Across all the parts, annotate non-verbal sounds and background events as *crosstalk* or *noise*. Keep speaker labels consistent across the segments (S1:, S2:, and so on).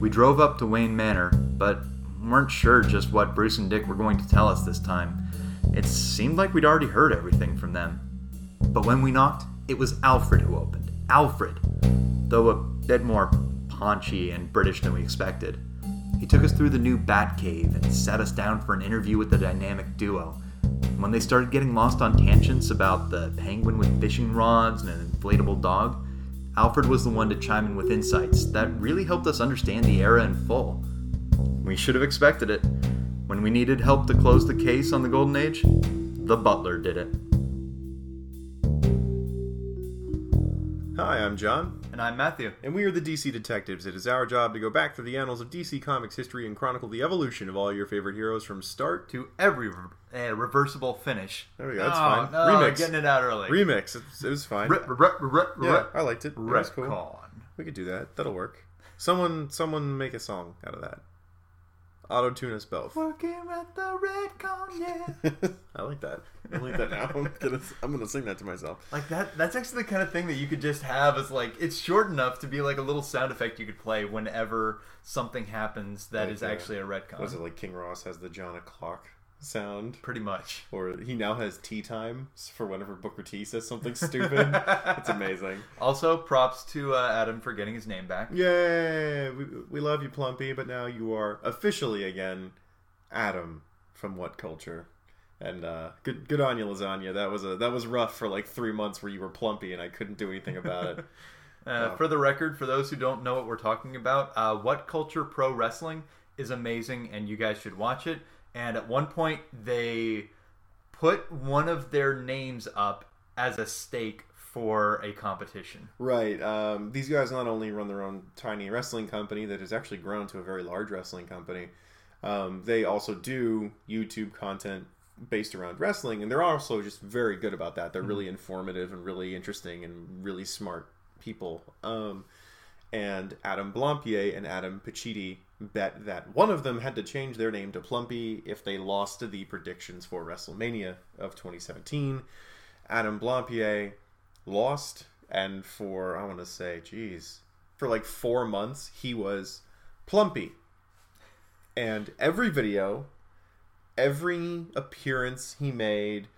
S1: We drove up to Wayne Manor, but weren't sure just what Bruce and Dick were going to tell us this time. It seemed like we'd already heard everything from them. But when we knocked, it was Alfred who opened. Alfred! Though a bit more paunchy and British than we expected. He took us through the new Batcave and sat us down for an interview with the dynamic duo. When they started getting lost on tangents about the penguin with fishing rods and an inflatable dog, Alfred was the one to chime in with insights that really helped us understand the era in full. We should have expected it. When we needed help to close the case on the Golden Age, the butler did it.
S2: Hi, I'm John,
S1: And I'm Matthew.
S2: and we are the DC Detectives. It is our job to go back through the annals of DC Comics history and chronicle the evolution of all your favorite heroes from start to
S1: every re- uh, reversible finish.
S2: There we go, that's
S1: Oh,
S2: fine.
S1: No,
S2: Remix.
S1: getting it out early.
S2: remix. It, it was fine. Yeah, I liked it. That was cool. We could do that. That'll work. Someone, someone, make a song out of that. Auto tune us both.
S1: Working at the retcon, yeah. *laughs*
S2: I like that. I like that now. I'm gonna, I'm gonna sing that to myself.
S1: Like that that's actually the kind of thing that you could just have as like it's short enough to be like a little sound effect you could play whenever something happens that
S2: Like,
S1: is
S2: uh,
S1: actually a red retcon.
S2: Was it like King Ross has the John o'clock sound?
S1: Pretty much.
S2: Or he now has tea time for whenever Booker T says something stupid. it's *laughs* amazing.
S1: Also, props to uh, Adam for getting his name back.
S2: Yay! We, we love you, Plumpy, but now you are officially again Adam from What Culture. And uh, good good on you, Lasagna. That was a that was rough for like three months where you were plumpy and I couldn't do anything about it. *laughs*
S1: Uh, For the record, for those who don't know what we're talking about, uh, What Culture Pro Wrestling is amazing, and you guys should watch it. And at one point, they put one of their names up as a stake for a competition.
S2: right. Um, these guys not only run their own tiny wrestling company that has actually grown to a very large wrestling company, um, they also do YouTube content based around wrestling, and they're also just very good about that. They're really informative and really interesting and really smart people. Um, and Adam Blampied and Adam Pacitti bet that one of them had to change their name to Plumpy if they lost the predictions for WrestleMania of 2017. Adam Blampied lost, and for, I want to say, geez, for like four months, he was Plumpy. And every video, every appearance he made,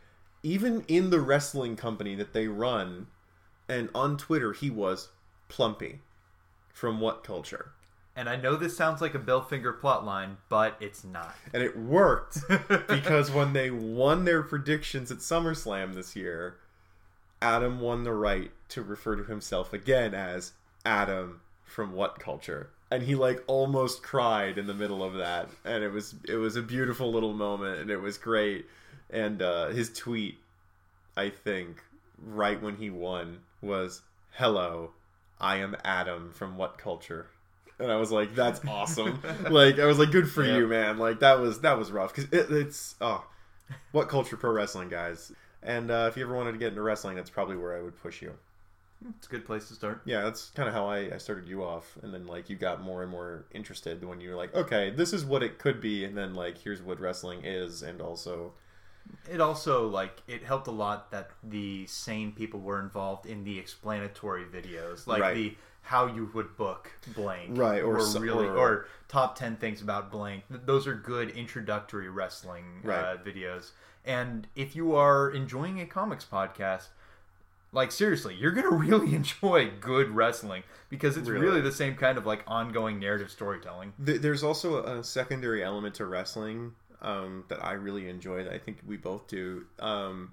S2: even in the wrestling company that they run, and on Twitter, he was Plumpy. From what culture?
S1: And I know this sounds like a Bill Finger plotline, but it's not.
S2: And it worked *laughs* because when they won their predictions at SummerSlam this year, Adam won the right to refer to himself again as Adam from what culture. And he like almost cried in the middle of that. And it was it was a beautiful little moment and it was great. And uh, his tweet, I think, right when he won was Hello, I am Adam from what culture? And I was like, "That's awesome!" *laughs* like, I was like, "Good for
S1: Yeah.
S2: you, man!" Like, that was that was rough because it, it's oh, what culture pro wrestling, guys. And uh, if you ever wanted to get into wrestling, that's probably where I would push you.
S1: It's a good place to start.
S2: Yeah, that's kind of how I, I started you off, and then like you got more and more interested when you were like, "Okay, this is what it could be," and then like, "Here's what wrestling is," and also,
S1: It also like it helped a lot that the same people were involved in the explanatory videos, like
S2: Right.
S1: the how you would book blank,
S2: Right, or
S1: or really,
S2: or-
S1: or, top ten things about blank. Those are good introductory wrestling uh, videos. And if you are enjoying a comics podcast, like seriously, you're gonna *laughs* really enjoy good wrestling because it's
S2: Really.
S1: really the same kind of like ongoing narrative storytelling.
S2: There's also a secondary element to wrestling um, that I really enjoy. That I think we both do. Um,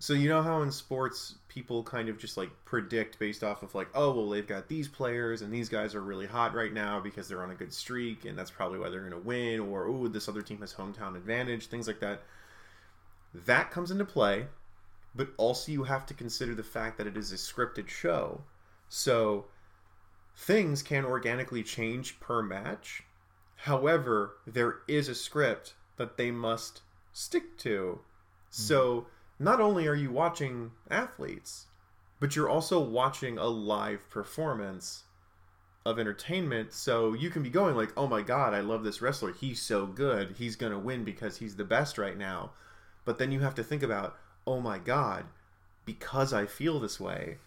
S2: so you know how in sports people kind of just like predict based off of like, oh well, they've got these players and these guys are really hot right now because they're on a good streak and that's probably why they're going to win. Or oh, this other team has hometown advantage, things like that. That comes into play, but also you have to consider the fact that it is a scripted show. So things can organically change per match. However, there is a script that they must stick to. Hmm. So not only are you watching athletes, but you're also watching a live performance of entertainment. So you can be going like, "Oh my god, I love this wrestler. He's so good. He's going to win because he's the best right now." But then you have to think about, "Oh my god, because I feel this way,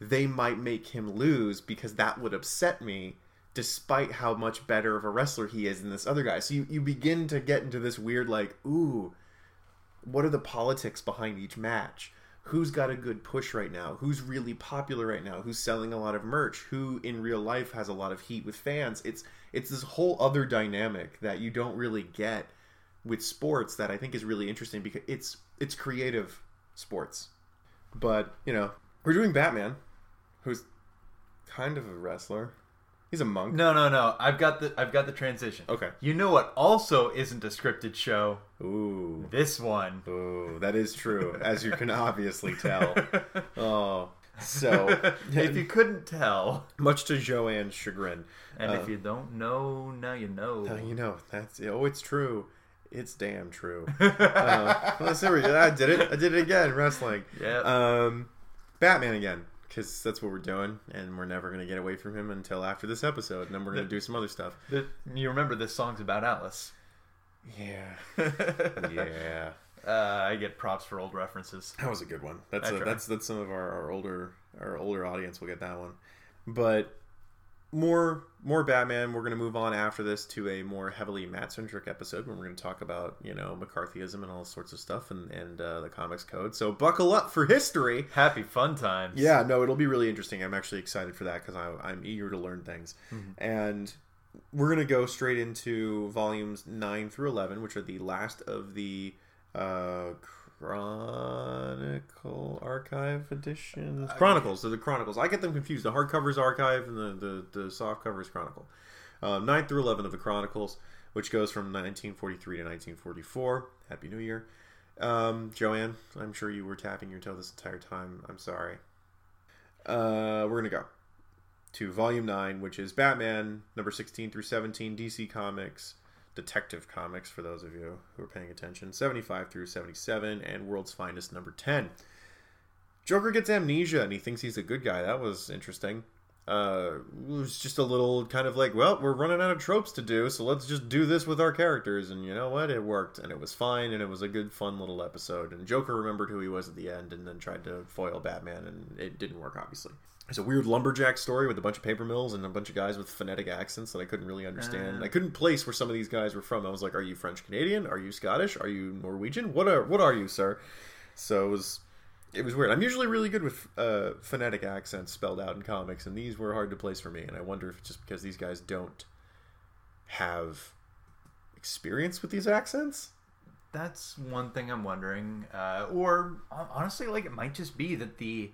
S2: they might make him lose because that would upset me despite how much better of a wrestler he is than this other guy. So you, you begin to get into this weird like, ooh, what are the politics behind each match? Who's got a good push right now? Who's really popular right now? Who's selling a lot of merch? Who in real life has a lot of heat with fans? It's it's this whole other dynamic that you don't really get with sports that I think is really interesting because it's it's creative sports. But, you know, we're doing Batman, who's kind of a wrestler. He's a monk.
S1: No, no, no. I've got the I've got the transition.
S2: Okay.
S1: You know what also isn't a scripted show?
S2: Ooh.
S1: This one.
S2: Ooh, that is true, as you can obviously tell. *laughs* Oh. So, *laughs*
S1: if you couldn't tell,
S2: much to Joanne's chagrin.
S1: and
S2: Uh,
S1: if you don't know, now you know.
S2: now you know, that's oh, it's true. It's damn true. *laughs* uh, well, we. I did it. I did it again. Wrestling.
S1: Yeah.
S2: Um, Batman again, because that's what we're doing, and we're never gonna get away from him until after this episode, and then we're gonna do some other stuff.
S1: The- you remember this song's about Alice.
S2: Yeah. *laughs* Yeah.
S1: Uh, I get props for old references.
S2: That was a good one. That's a, that's that's some of our, our older our older audience will get that one. But more more Batman. We're gonna move on after this to a more heavily Matt centric episode where we're gonna talk about you know McCarthyism and all sorts of stuff and and uh, the comics code. So buckle up for history.
S1: Happy fun times.
S2: Yeah, no, it'll be really interesting. I'm actually excited for that because I'm eager to learn things. And we're going to go straight into volumes 9 through 11, which are the last of the uh, Chronicle Archive editions. Chronicles, they're the Chronicles. I get them confused. The hardcover's Archive and the, the, the soft cover is Chronicle. Um, 9 through 11 of the Chronicles, which goes from 1943 to 1944. Happy New Year. Um, Joanne, I'm sure you were tapping your toe this entire time. I'm sorry. Uh, we're gonna go to volume nine, which is Batman number sixteen through seventeen, DC Comics, Detective Comics for those of you who are paying attention, seventy-five through seventy-seven, and World's Finest number ten. Joker gets amnesia and he thinks he's a good guy. That was interesting. Uh, it was just a little kind of like, well, we're running out of tropes to do, so let's just do this with our characters. And you know what? It worked, and it was fine, and it was a good, fun little episode. And Joker remembered who he was at the end, and then tried to foil Batman, and it didn't work, obviously. It's a weird lumberjack story with a bunch of paper mills and a bunch of guys with phonetic accents that I couldn't really understand.
S1: Uh.
S2: I couldn't place where some of these guys were from. I was like, "Are you French Canadian? Are you Scottish? Are you Norwegian? What are what are you, sir?" So it was it was weird. I'm usually really good with uh, phonetic accents spelled out in comics, and these were hard to place for me. And I wonder if it's just because these guys don't have experience with these accents.
S1: That's one thing I'm wondering. Uh, or honestly, like it might just be that the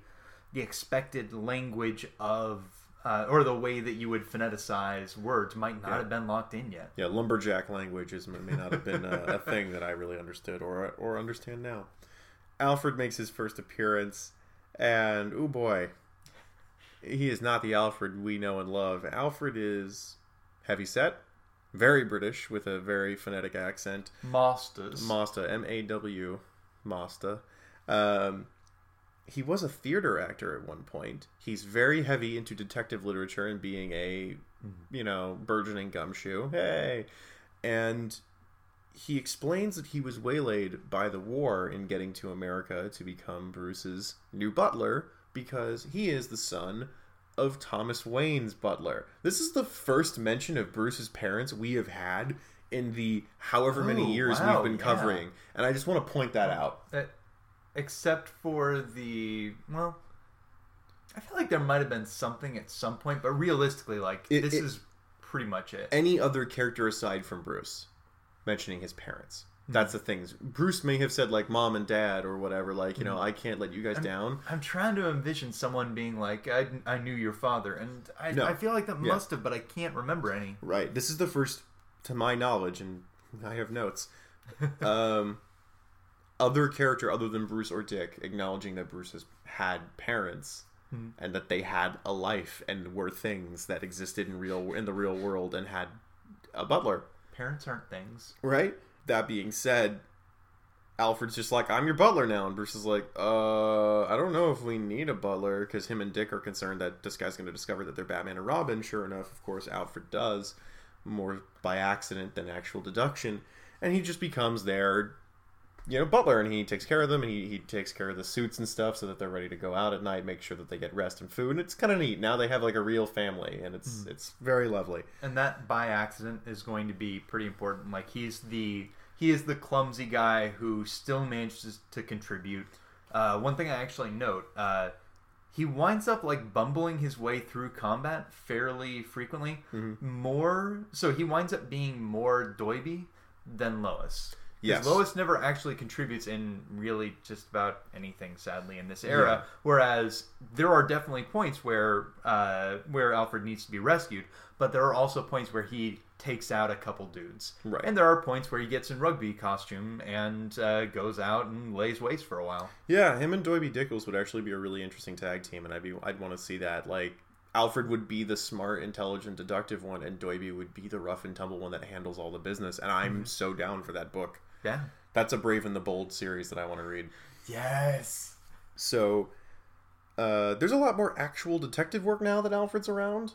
S1: the expected language of uh, or the way that you would phoneticize words might not
S2: Yeah.
S1: have been locked in yet.
S2: Yeah, lumberjack languages may may not have been a, a thing that I really understood or or understand now. Alfred makes his first appearance, and oh boy, he is not the Alfred we know and love. Alfred is heavy set, very British with a very phonetic accent.
S1: Masters.
S2: Masta, M A W, Masta. Um, he was a theater actor at one point. He's very heavy into detective literature and being a, mm-hmm. you know, burgeoning gumshoe. Hey, and he explains that he was waylaid by the war in getting to America to become Bruce's new butler because he is the son of Thomas Wayne's butler. This is the first mention of Bruce's parents we have had in the however many
S1: Oh,
S2: years
S1: wow,
S2: we've been
S1: yeah.
S2: covering. And I just want to point that out.
S1: Except for the well, I feel like there might have been something at some point, but realistically, like
S2: It-
S1: this
S2: it-
S1: is pretty much it.
S2: Any other character aside from Bruce mentioning his parents. That's the things. Bruce may have said like mom and dad or whatever, like, you know, I can't let you guys down.
S1: I'm trying to envision someone being like, "I, I knew your father," and I,
S2: No.
S1: I feel like that
S2: Yeah.
S1: must have, but I can't remember any.
S2: Right. This is the first, to my knowledge, and I have notes. *laughs* um, other character other than Bruce or Dick acknowledging that Bruce has had parents and that they had a life and were things that existed in real in the real world and had a butler.
S1: Parents aren't things.
S2: Right. That being said, Alfred's just like, I'm your butler now. And Bruce is like, uh, I don't know if we need a butler because him and Dick are concerned that this guy's going to discover that they're Batman and Robin. Sure enough, of course, Alfred does, more by accident than actual deduction. And he just becomes their you know butler and he takes care of them and he, he takes care of the suits and stuff so that they're ready to go out at night make sure that they get rest and food and it's kind of neat now they have like a real family and it's it's very lovely
S1: and that by accident is going to be pretty important. Like he's the he is the clumsy guy who still manages to contribute. Uh, one thing I actually note, uh, he winds up like bumbling his way through combat fairly frequently. More so, he winds up being more Doiby than Lois.
S2: Yes.
S1: Lois never actually contributes in really just about anything, sadly, in this era.
S2: Yeah.
S1: Whereas there are definitely points where uh, where Alfred needs to be rescued, but there are also points where he takes out a couple dudes,
S2: Right.
S1: and there are points where he gets in rugby costume and uh, goes out and lays waste for a while.
S2: Yeah, him and Doiby Dickles would actually be a really interesting tag team, and I'd be I'd want to see that. Like Alfred would be the smart, intelligent, deductive one, and Doiby would be the rough and tumble one that handles all the business. And I'm so down for that book.
S1: Yeah.
S2: That's a Brave and the Bold series that I want to read.
S1: Yes.
S2: So uh, there's a lot more actual detective work now that Alfred's around.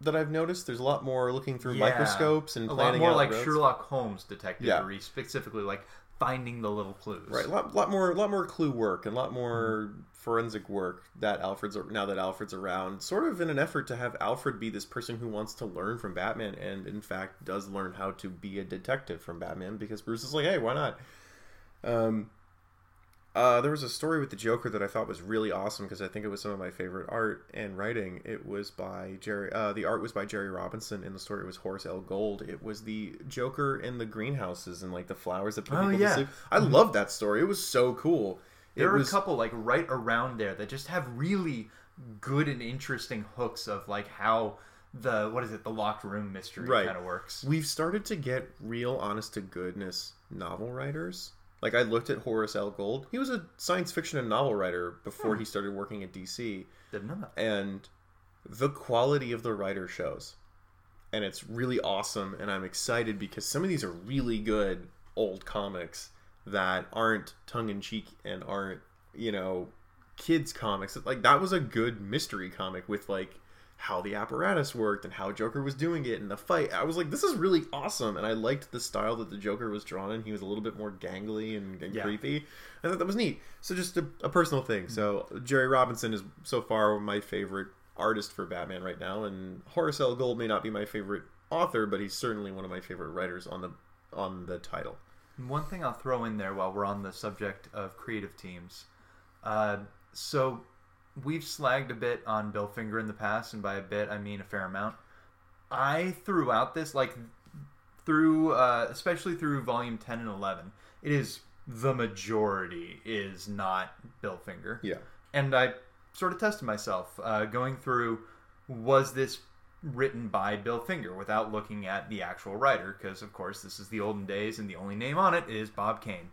S2: That I've noticed. There's a lot more looking through
S1: Yeah.
S2: microscopes and
S1: A lot more like
S2: roads.
S1: Sherlock Holmes detective,
S2: Yeah.
S1: specifically like finding the little clues.
S2: Right, a lot, lot more, lot more clue work and a lot more forensic work that Alfred's now that Alfred's around. Sort of in an effort to have Alfred be this person who wants to learn from Batman, and in fact does learn how to be a detective from Batman because Bruce is like, hey, why not? Um, uh, there was a story with the Joker that I thought was really awesome because I think it was some of my favorite art and writing. It was by Jerry. Uh, the art was by Jerry Robinson, and the story was Horace L. Gold. It was the Joker in the greenhouses and like the flowers that put
S1: Oh,
S2: people
S1: yeah.
S2: to sleep. I love that story. It was so cool.
S1: There are
S2: was
S1: a couple like right around there that just have really good and interesting hooks of like how the what is it the locked room mystery
S2: Right.
S1: kind of works.
S2: We've started to get real, honest to goodness novel writers. Like I looked at Horace L. Gold. He was a science fiction and novel writer before hmm. he started working at DC.
S1: Didn't know that.
S2: and the quality of the writer shows and it's really awesome and i'm excited because some of these are really good old comics that aren't tongue-in-cheek and aren't you know kids comics. Like that was a good mystery comic with like how the apparatus worked and how joker was doing it and the fight. I was like this is really awesome and i liked the style that the joker was drawn in. He was a little bit more gangly and, and
S1: Yeah.
S2: creepy. I thought that was neat. So just a, a personal thing. So jerry robinson is so far my favorite artist for batman right now and horace l. Gold may not be my favorite author but he's certainly one of my favorite writers on the on the title
S1: One thing I'll throw in there while we're on the subject of creative teams. Uh, so we've slagged a bit on Bill Finger in the past, and by a bit I mean a fair amount. I threw out this like through, uh, especially through volume ten and eleven. It is the majority is not Bill Finger.
S2: yeah
S1: and I sort of tested myself uh, going through was this written by Bill Finger without looking at the actual writer because of course this is the olden days and the only name on it is Bob Kane.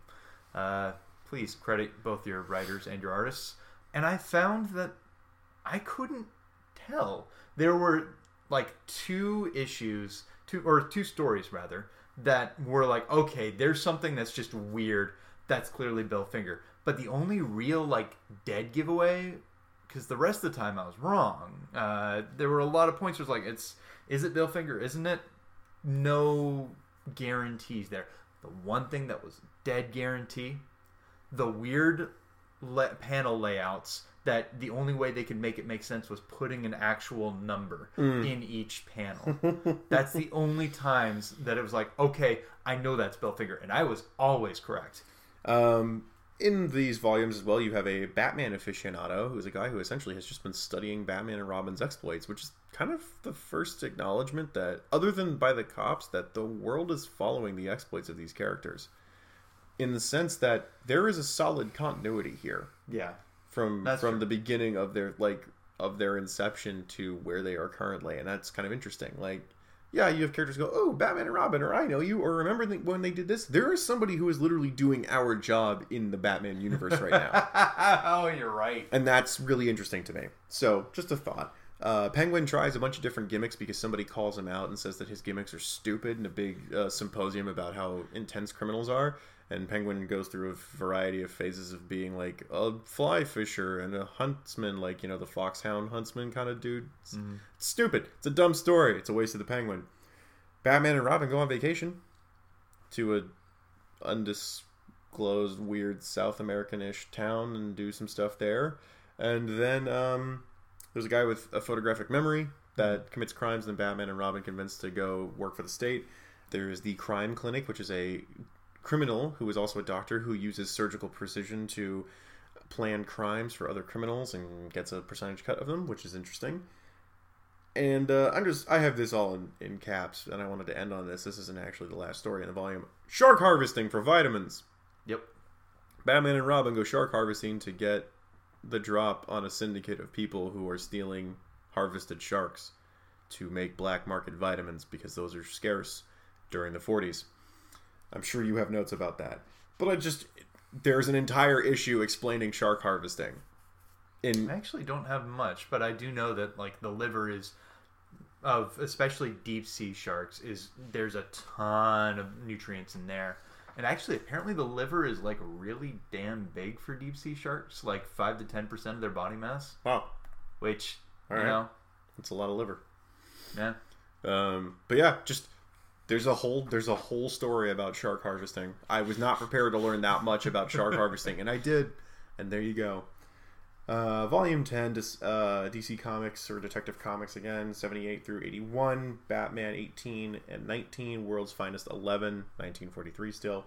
S1: Uh, please credit both your writers and your artists. And I found that I couldn't tell. There were like two issues, two or two stories rather, that were like, okay, there's something that's just weird. That's clearly Bill Finger. But the only real like dead giveaway, because the rest of the time I was wrong. Uh, there were a lot of points where it's like, it's is it Bill Finger? Isn't it? No guarantees there. The one thing that was dead guarantee, the weird le- panel layouts that the only way they could make it make sense was putting an actual number in each panel. that's the only times that it was like, okay, I know that's Bill Finger, and I was always correct.
S2: Um, in these volumes as well, you have a Batman aficionado who's a guy who essentially has just been studying Batman and Robin's exploits, which is kind of the first acknowledgement that, other than by the cops, that the world is following the exploits of these characters. In the sense that there is a solid continuity here
S1: Yeah.
S2: from
S1: That's
S2: from
S1: true.
S2: the beginning of their like of their inception to where they are currently, and that's kind of interesting. Like, yeah, you have characters go, "Oh, Batman and Robin," or "I know you," or "Remember when they did this?" There is somebody who is literally doing our job in the Batman universe right now, *laughs*
S1: oh, you're right.
S2: and that's really interesting to me. So, just a thought. Uh, Penguin tries a bunch of different gimmicks because somebody calls him out and says that his gimmicks are stupid in a big uh, symposium about how intense criminals are. And Penguin goes through a variety of phases of being like a fly fisher and a huntsman, like, you know, the foxhound huntsman kind of dude. It's, it's stupid. It's a dumb story. It's a waste of the Penguin. Batman and Robin go on vacation to a undisclosed, weird South American-ish town and do some stuff there. And then um, there's a guy with a photographic memory that commits crimes, and Batman and Robin convinced to go work for the state. There's the crime clinic, which is a criminal who is also a doctor who uses surgical precision to plan crimes for other criminals and gets a percentage cut of them, which is interesting. And uh, I'm just I have this all in, in caps, and I wanted to end on this. This isn't actually the last story in the volume. Shark harvesting for vitamins.
S1: Yep.
S2: Batman and Robin go shark harvesting to get the drop on a syndicate of people who are stealing harvested sharks to make black market vitamins because those are scarce during the 40s. I'm sure you have notes about that. But I just there's an entire issue explaining shark harvesting. In
S1: I actually don't have much, but I do know that like the liver is of especially deep sea sharks is there's a ton of nutrients in there. And actually apparently the liver is like really damn big for deep sea sharks, like 5 to 10% of their body mass,
S2: wow,
S1: which
S2: All
S1: you know,
S2: that's a lot of liver.
S1: yeah.
S2: Um, but yeah, just there's a whole there's a whole story about shark harvesting. I was not prepared to learn that much about shark harvesting, and I did. And there you go. Uh, volume 10, uh, DC Comics or Detective Comics again, 78 through 81, Batman 18 and 19, World's Finest 11, 1943 still.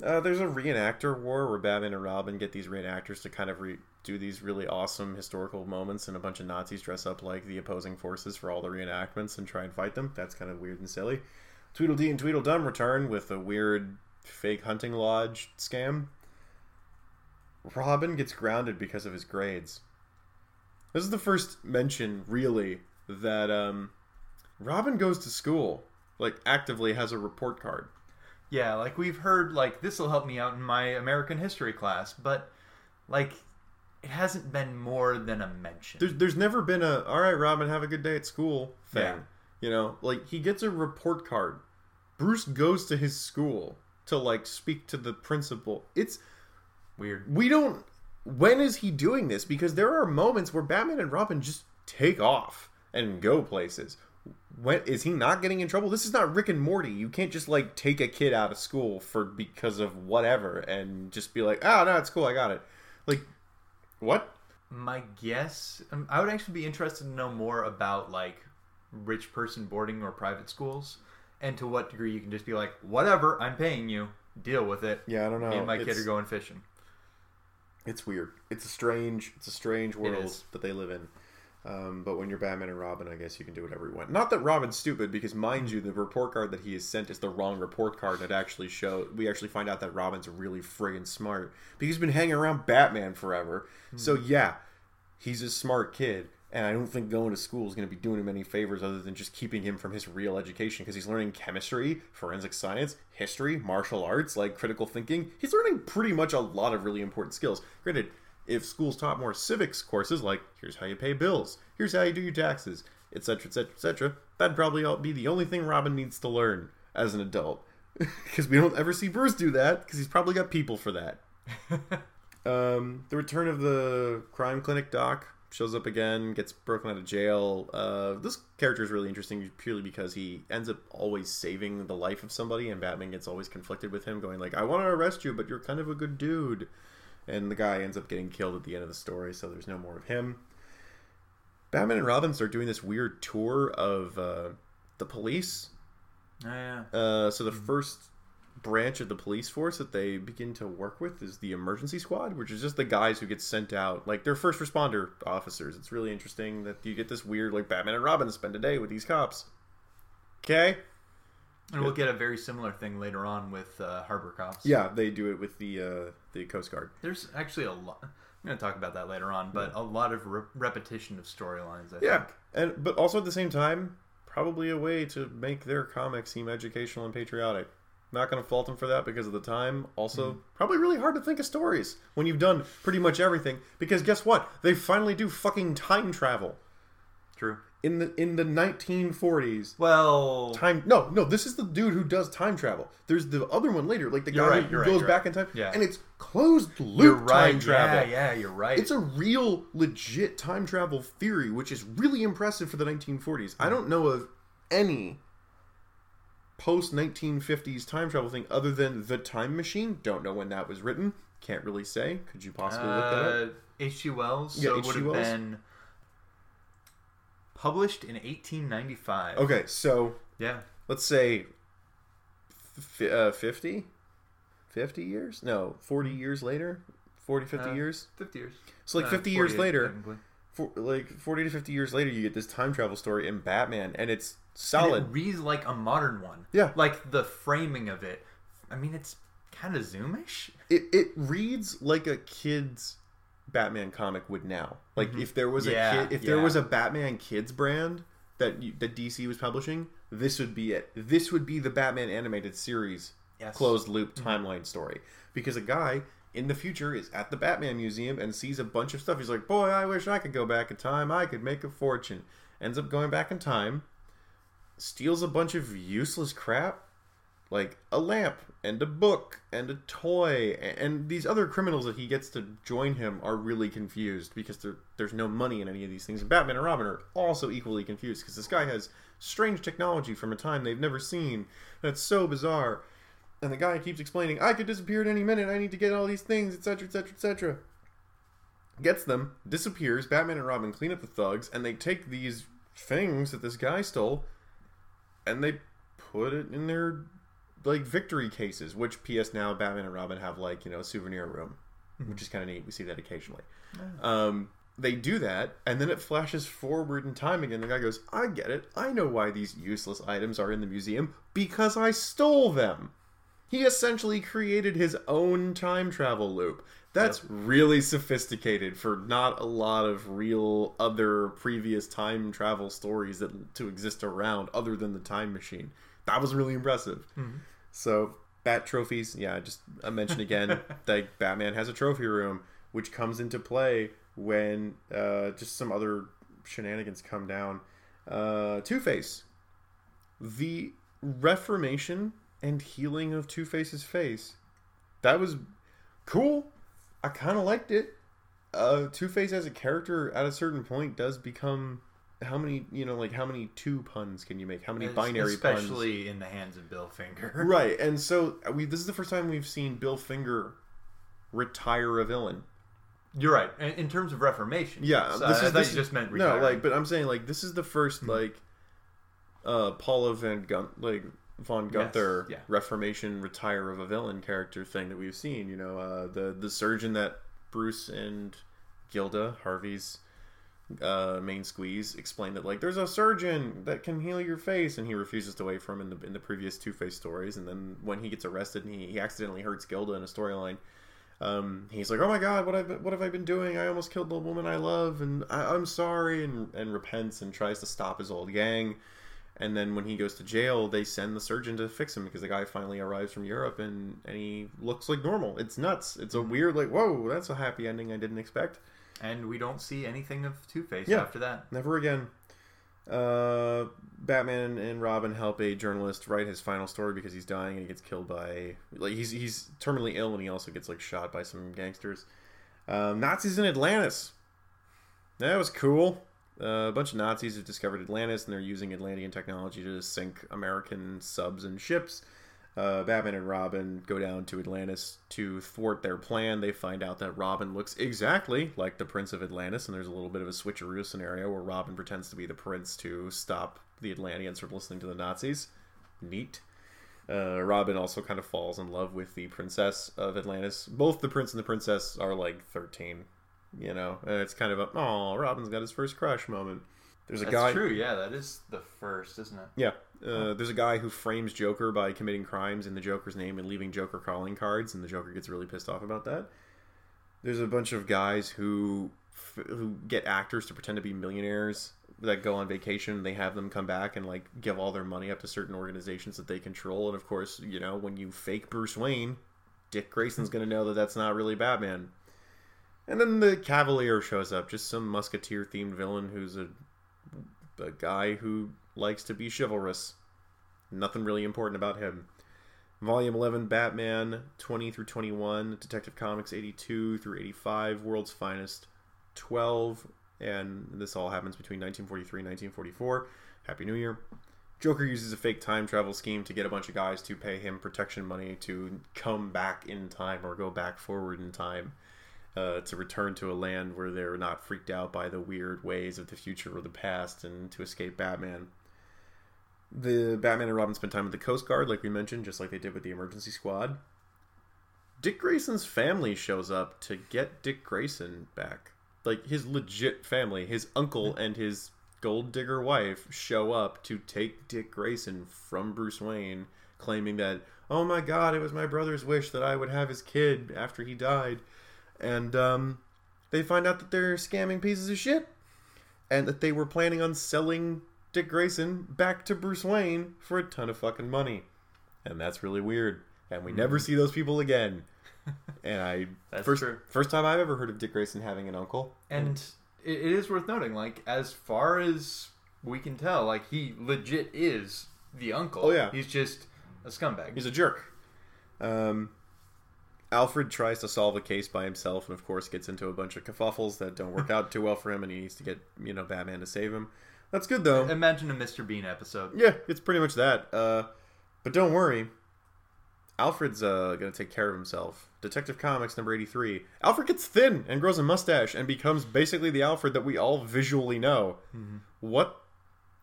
S2: Uh, there's a reenactor war where Batman and Robin get these reenactors to kind of re- do these really awesome historical moments, and a bunch of Nazis dress up like the opposing forces for all the reenactments and try and fight them. That's kind of weird and silly. Tweedledee and Tweedledum return with a weird fake hunting lodge scam. Robin gets grounded because of his grades. This is the first mention, really, that um, Robin goes to school, like actively has a report card.
S1: Yeah, like we've heard like this will help me out in my American history class, but like it hasn't been more than a mention.
S2: There's, there's never been a all right, Robin, have a good day at school thing.
S1: Yeah.
S2: You know, like he gets a report card. Bruce goes to his school to like speak to the principal. It's
S1: Weird.
S2: we don't. When is he doing this? Because there are moments where Batman and Robin just take off and go places. When is he not getting in trouble? This is not Rick and Morty. You can't just like take a kid out of school for because of whatever and just be like, "Oh, no, it's cool. I got it." Like, what?
S1: My guess, um, I would actually be interested to know more about like rich person boarding or private schools, and to what degree you can just be like, whatever, I'm paying you, deal with it.
S2: Yeah, I don't know.
S1: Me and my kid are going fishing.
S2: It's weird. It's a strange. It's a strange world that they live in. Um, but when you're Batman and Robin, I guess you can do whatever you want. Not that Robin's stupid, because mind you, the report card that he has sent is the wrong report card. That actually show we actually find out that Robin's really friggin' smart because he's been hanging around Batman forever. So yeah, he's a smart kid, and I don't think going to school is going to be doing him any favors other than just keeping him from his real education because he's learning chemistry, forensic science, history, martial arts, like critical thinking. He's learning pretty much a lot of really important skills. Granted, if schools taught more civics courses like here's how you pay bills, here's how you do your taxes, etc., etc., etc., that'd probably be the only thing Robin needs to learn as an adult. *laughs* Because we don't ever see Bruce do that because he's probably got people for that. *laughs* Um, the return of the crime clinic doc shows up again, gets broken out of jail. Uh, this character is really interesting purely because he ends up always saving the life of somebody, and Batman gets always conflicted with him, going like, "I want to arrest you, but you're kind of a good dude," and the guy ends up getting killed at the end of the story, so there's no more of him. Batman and Robin start doing this weird tour of uh, the police.
S1: Oh, yeah.
S2: Uh, so the first branch of the police force that they begin to work with is the emergency squad, which is just the guys who get sent out, like they're first responder officers. It's really interesting that you get this weird, like Batman and Robin spend a day with these cops. Okay.
S1: And we'll get a very similar thing later on with uh, Harbor Cops.
S2: Yeah, they do it with the uh, the Coast Guard.
S1: There's actually a lot. I'm going to talk about that later on, but a lot of re- repetition of storylines. I
S2: Yeah,
S1: think.
S2: and but also at the same time, probably a way to make their comics seem educational and patriotic. Not going to fault them for that because of the time. Also, hmm. probably really hard to think of stories when you've done pretty much everything. Because guess what? They finally do fucking time travel
S1: True.
S2: in the in the 1940s.
S1: Well,
S2: Time no no this is the dude who does time travel. There's the other one later like the guy
S1: right,
S2: who
S1: you're right,
S2: goes back
S1: right.
S2: in time
S1: Yeah.
S2: and it's closed loop time travel.
S1: Yeah, yeah, you're right.
S2: It's a real, legit time travel theory, which is really impressive for the 1940s. I hmm. don't know of any post 1950s time travel thing other than the time machine. Don't know when that was written. Can't really say. Could you possibly look that up?
S1: Uh, H.G. Wells.
S2: Yeah,
S1: so it would have been published in 1895.
S2: Okay, so
S1: Yeah.
S2: let's say f- uh, 50 50 years no 40 years later 40 50
S1: Uh,
S2: years
S1: 50 years.
S2: so like
S1: Uh,
S2: 50 years later. For, like 40 to 50 years later you get this time travel story in batman and it's
S1: And
S2: solid
S1: it reads like a modern one.
S2: Yeah.
S1: Like the framing of it. I mean, it's kind of zoomish.
S2: it, it reads like a kid's batman comic would now like if there was a
S1: Mm-hmm. Yeah,
S2: if there was a batman kids brand that you, that dc was publishing this would be it this would be the batman animated series
S1: Yes.
S2: closed loop timeline story because a guy in the future is at the Batman museum and sees a bunch of stuff. He's like, "Boy, I wish I could go back in time. I could make a fortune." Ends up going back in time, steals a bunch of useless crap like a lamp and a book and a toy and these other criminals that he gets to join him are really confused because there, there's no money in any of these things and batman and robin are also equally confused because this guy has strange technology from a time they've never seen that's so bizarre and the guy keeps explaining i could disappear at any minute. I need to get all these things etc etc etc gets them disappears. Batman and robin clean up the thugs and they take these things that this guy stole and they put it in their like victory cases which ps now batman and robin have like you know a souvenir room which is kind of neat. We see that occasionally. Um, they do that and then it flashes forward in time again. The guy goes i get it. I know why these useless items are in the museum because i stole them he essentially created his own time travel loop. That's really sophisticated for not a lot of real other previous time travel stories that to exist around other than the time machine. That was really impressive. So bat trophies yeah just i mentioned again *laughs* like batman has a trophy room which comes into play when uh, just some other shenanigans come down. Uh, two-face. The reformation and healing of Two Face's face. That was cool. I kind of liked it. Uh, Two Face as a character at a certain point does become how many you know like how many two puns can you make? How many binary puns?
S1: Especially in the hands of Bill Finger. *laughs*
S2: Right, and so we this is the first time we've seen Bill Finger retire a villain.
S1: You're right. In, in terms of Reformation.
S2: Yeah,
S1: So
S2: this
S1: I
S2: is
S1: thought
S2: this
S1: just meant
S2: no, like, but I'm saying like this is the 1st like uh Paula Van Gun like von Gunther
S1: yeah.
S2: Reformation retire of a villain character thing that we've seen. You know, uh, the the surgeon that Bruce and Gilda Harvey's uh, main squeeze explained that like there's a surgeon that can heal your face and he refuses to wait for him in the in the previous Two Face stories and then when he gets arrested and he, he accidentally hurts Gilda in a storyline um, he's like, "Oh my God, what have what have I been doing? I almost killed the woman I love, and I, I'm sorry." And and repents and tries to stop his old gang. And then when he goes to jail, they send the surgeon to fix him because the guy finally arrives from Europe and and he looks like normal. It's nuts. It's a weird like, whoa, that's a happy ending I didn't expect.
S1: and we don't see anything of Two Face
S2: Yeah.
S1: after that.
S2: Never again. Uh, Batman and Robin help a journalist write his final story because he's dying and he gets killed by like he's he's terminally ill and he also gets like shot by some gangsters. Um, Nazis in Atlantis. That was cool. Uh, a bunch of Nazis have discovered Atlantis and they're using Atlantean technology to sink American subs and ships. Uh, Batman and Robin go down to Atlantis to thwart their plan. They find out that Robin looks exactly like the Prince of Atlantis, and there's a little bit of a switcheroo scenario where Robin pretends to be the prince to stop the Atlanteans from listening to the Nazis. Neat. Uh, Robin also kind of falls in love with the princess of Atlantis. Both the prince and the princess are like 13. You know, and it's kind of a, oh, Robin's got his first crush moment. There's a
S1: That's
S2: guy.
S1: true. Yeah, that is the first, isn't it?
S2: Yeah. Uh, there's a guy who frames Joker by committing crimes in the Joker's name and leaving Joker calling cards, and the Joker gets really pissed off about that. There's a bunch of guys who f- who get actors to pretend to be millionaires that go on vacation. They have them come back and like give all their money up to certain organizations that they control. And of course, you know, when you fake Bruce Wayne, Dick Grayson's going to know that that's not really Batman. And then the Cavalier shows up, just some musketeer themed villain who's a a guy who likes to be chivalrous. Nothing really important about him. Volume 11 Batman 20 through 21, Detective Comics 82 through 85, World's Finest 12, and this all happens between 1943 and 1944. Happy New Year. Joker uses a fake time travel scheme to get a bunch of guys to pay him protection money to come back in time or go back forward in time uh, to return to a land where they're not freaked out by the weird ways of the future or the past and to escape Batman. The Batman and Robin spend time with the Coast Guard, like we mentioned, just like they did with the Emergency Squad. Dick Grayson's family shows up to get Dick Grayson back. Like his legit family, his uncle and his gold digger wife show up to take Dick Grayson from Bruce Wayne, claiming that, oh my god, it was my brother's wish that I would have his kid after he died. And um, they find out that they're scamming pieces of shit and that they were planning on selling Dick Grayson back to Bruce Wayne for a ton of fucking money. And that's really weird. And we never see those people again. *laughs* And I
S1: That's
S2: first
S1: true.
S2: first time I've ever heard of Dick Grayson having an uncle.
S1: And it, it is worth noting, like, as far as we can tell, like, he legit is the uncle.
S2: Oh, yeah.
S1: He's just a scumbag.
S2: He's a jerk. Um, Alfred tries to solve a case by himself, and of course gets into a bunch of kerfuffles that don't work out too well for him, and he needs to get you know Batman to save him. That's good though.
S1: Imagine a Mr. Bean episode.
S2: Yeah, it's pretty much that. Uh, but don't worry, Alfred's uh, gonna take care of himself. Detective Comics number eighty-three. Alfred gets thin and grows a mustache and becomes basically the Alfred that we all visually know. What?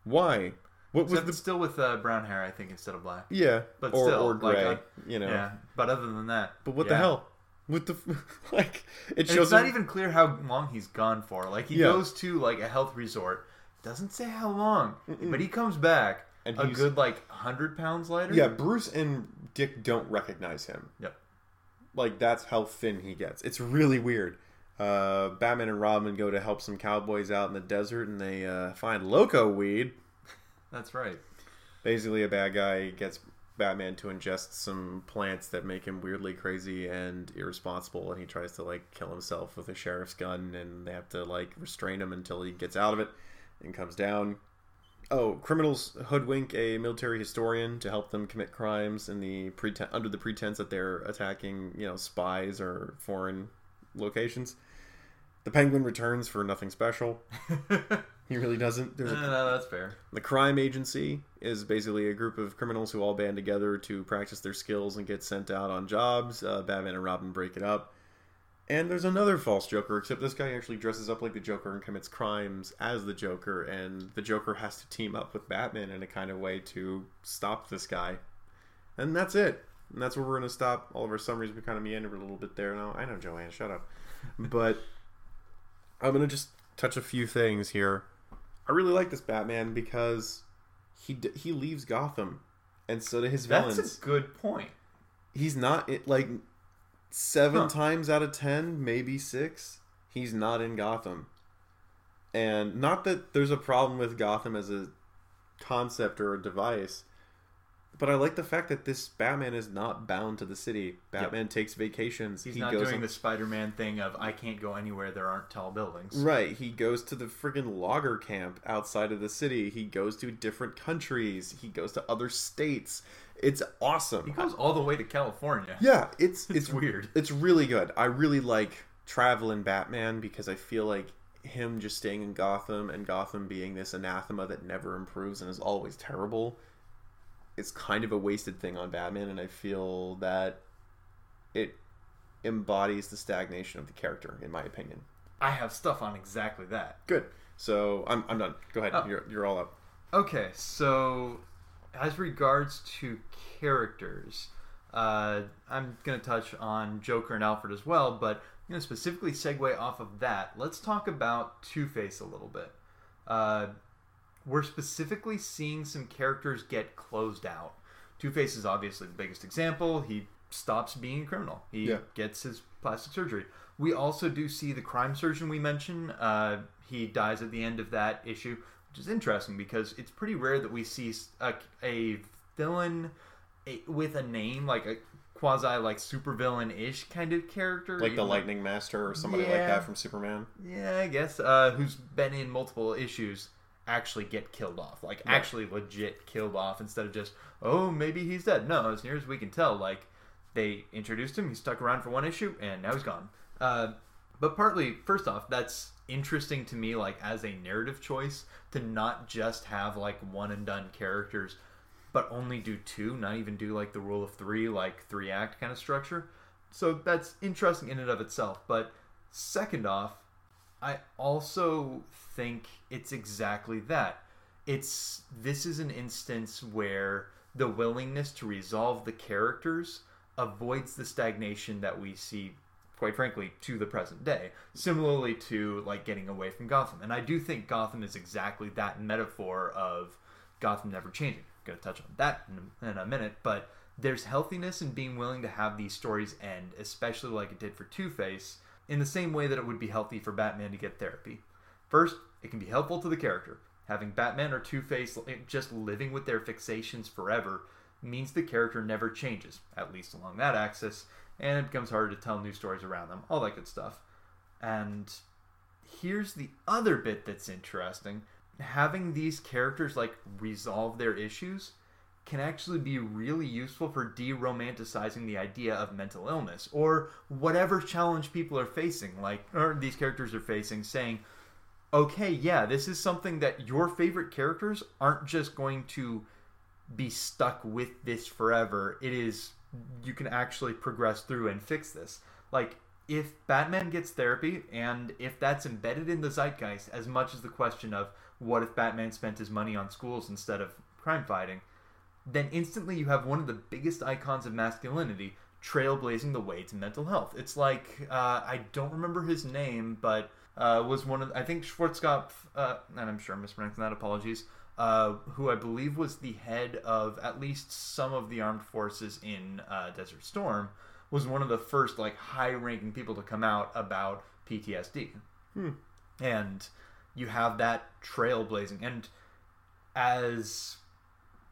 S2: Why? What was
S1: Except
S2: the?
S1: still with uh, brown hair, I think, instead of black.
S2: Yeah,
S1: But
S2: or
S1: still,
S2: or
S1: like,
S2: gray.
S1: uh,
S2: you know.
S1: Yeah, but other than that.
S2: But what the hell? What the *laughs* like? It
S1: And it's not
S2: him-
S1: even clear how long he's gone for. Like he
S2: Yeah.
S1: goes to like a health resort, doesn't say how long, but he comes back
S2: And
S1: a
S2: he's-
S1: good like hundred pounds lighter.
S2: Yeah, Bruce and Dick don't recognize him.
S1: Yep.
S2: Like that's how thin he gets. It's really weird. Uh, Batman and Robin go to help some cowboys out in the desert, and they uh, find loco weed.
S1: That's right.
S2: Basically, a bad guy gets Batman to ingest some plants that make him weirdly crazy and irresponsible, and he tries to like kill himself with a sheriff's gun, and they have to like restrain him until he gets out of it and comes down. Oh, criminals hoodwink a military historian to help them commit crimes in the preten- under the pretense that they're attacking, you know, spies or foreign locations. The Penguin returns for nothing special. *laughs* He really doesn't. There's
S1: no,
S2: a
S1: no, that's fair.
S2: the crime agency is basically a group of criminals who all band together to practice their skills and get sent out on jobs. Uh, Batman and Robin break it up. And there's another false Joker, except this guy actually dresses up like the Joker and commits crimes as the Joker, and the Joker has to team up with Batman in a kind of way to stop this guy. And that's it. And that's where we're going to stop all of our summaries. We kind of meandered a little bit there. No, I know, Joanne, shut up. But *laughs* I'm going to just touch a few things here. I really like this Batman because he d- he leaves Gotham, and so do his villains.
S1: That's a good point.
S2: He's not it, like seven
S1: Huh.
S2: times out of ten, maybe six. He's not in Gotham, and not that there's a problem with Gotham as a concept or a device, but I like the fact that this Batman is not bound to the city. Batman takes vacations.
S1: He's
S2: he
S1: not doing
S2: on-
S1: the Spider-Man thing of I can't go anywhere there aren't tall buildings.
S2: Right, he goes to the friggin' logger camp outside of the city. He goes to different countries. He goes to other states. It's awesome.
S1: He goes all the way to California.
S2: yeah, it's *laughs* it's,
S1: It's weird.
S2: It's really good. I really like traveling Batman because I feel like him just staying in Gotham and Gotham being this anathema that never improves and is always terrible. It's kind of a wasted thing on Batman, and I feel that it embodies the stagnation of the character, in my opinion.
S1: I have stuff on exactly that.
S2: Good. So I'm, I'm done. Go ahead.
S1: Oh.
S2: You're, you're all up.
S1: Okay, so as regards to characters, uh, I'm going to touch on Joker and Alfred as well, but I'm going to specifically segue off of that. Let's talk about Two Face a little bit. Uh, we're specifically seeing some characters get closed out. Two Face is obviously the biggest example. He stops being a criminal. He
S2: Yeah.
S1: gets his plastic surgery. We also do see the crime surgeon we mentioned. Uh, he dies at the end of that issue, which is interesting because it's pretty rare that we see a, a villain a, with a name like a quasi like supervillain ish kind of character,
S2: Like the Lightning Master or somebody like that from Superman.
S1: yeah, I guess. Uh, who's been in multiple issues actually get killed off, like
S2: Right.
S1: actually legit killed off, instead of just oh maybe he's dead. No, as near as we can tell, like they introduced him, he stuck around for one issue, and now he's gone. Uh, But partly, first off, that's interesting to me, like as a narrative choice, to not just have like one and done characters, but only do two, not even do like the rule of three, like three act kind of structure. So that's interesting in and of itself. But second off, I also think it's exactly that. It's this is an instance where the willingness to resolve the characters avoids the stagnation that we see quite frankly to the present day. Similarly to like getting away from gotham. And i do think gotham is exactly that metaphor of gotham never changing. I'm gonna touch on that in a, in a minute. But there's healthiness in being willing to have these stories end especially like it did for two-face in the same way that it would be healthy for batman to get therapy. First it can be helpful to the character. Having batman or two-face eh, just living with their fixations forever means the character never changes, at least along that axis, and it becomes harder to tell new stories around them, all that good stuff. And here's the other bit that's interesting. Having these characters like resolve their issues can actually be really useful for de-romanticizing the idea of mental illness or whatever challenge people are facing like or these characters are facing saying okay yeah this is something that your favorite characters aren't just going to be stuck with this forever. It is you can actually progress through and fix this. Like if Batman gets therapy and if that's embedded in the zeitgeist as much as the question of what if Batman spent his money on schools instead of crime fighting, then instantly you have one of the biggest icons of masculinity trailblazing the way to mental health. It's like uh, I don't remember his name, but uh, was one of I think Schwarzkopf, uh, and I'm sure I'm mispronouncing that. Apologies uh, who I believe was the head of at least some of the armed forces in uh, Desert Storm, was one of the first like high-ranking people to come out about PTSD.
S2: Hmm.
S1: And you have that trailblazing, and as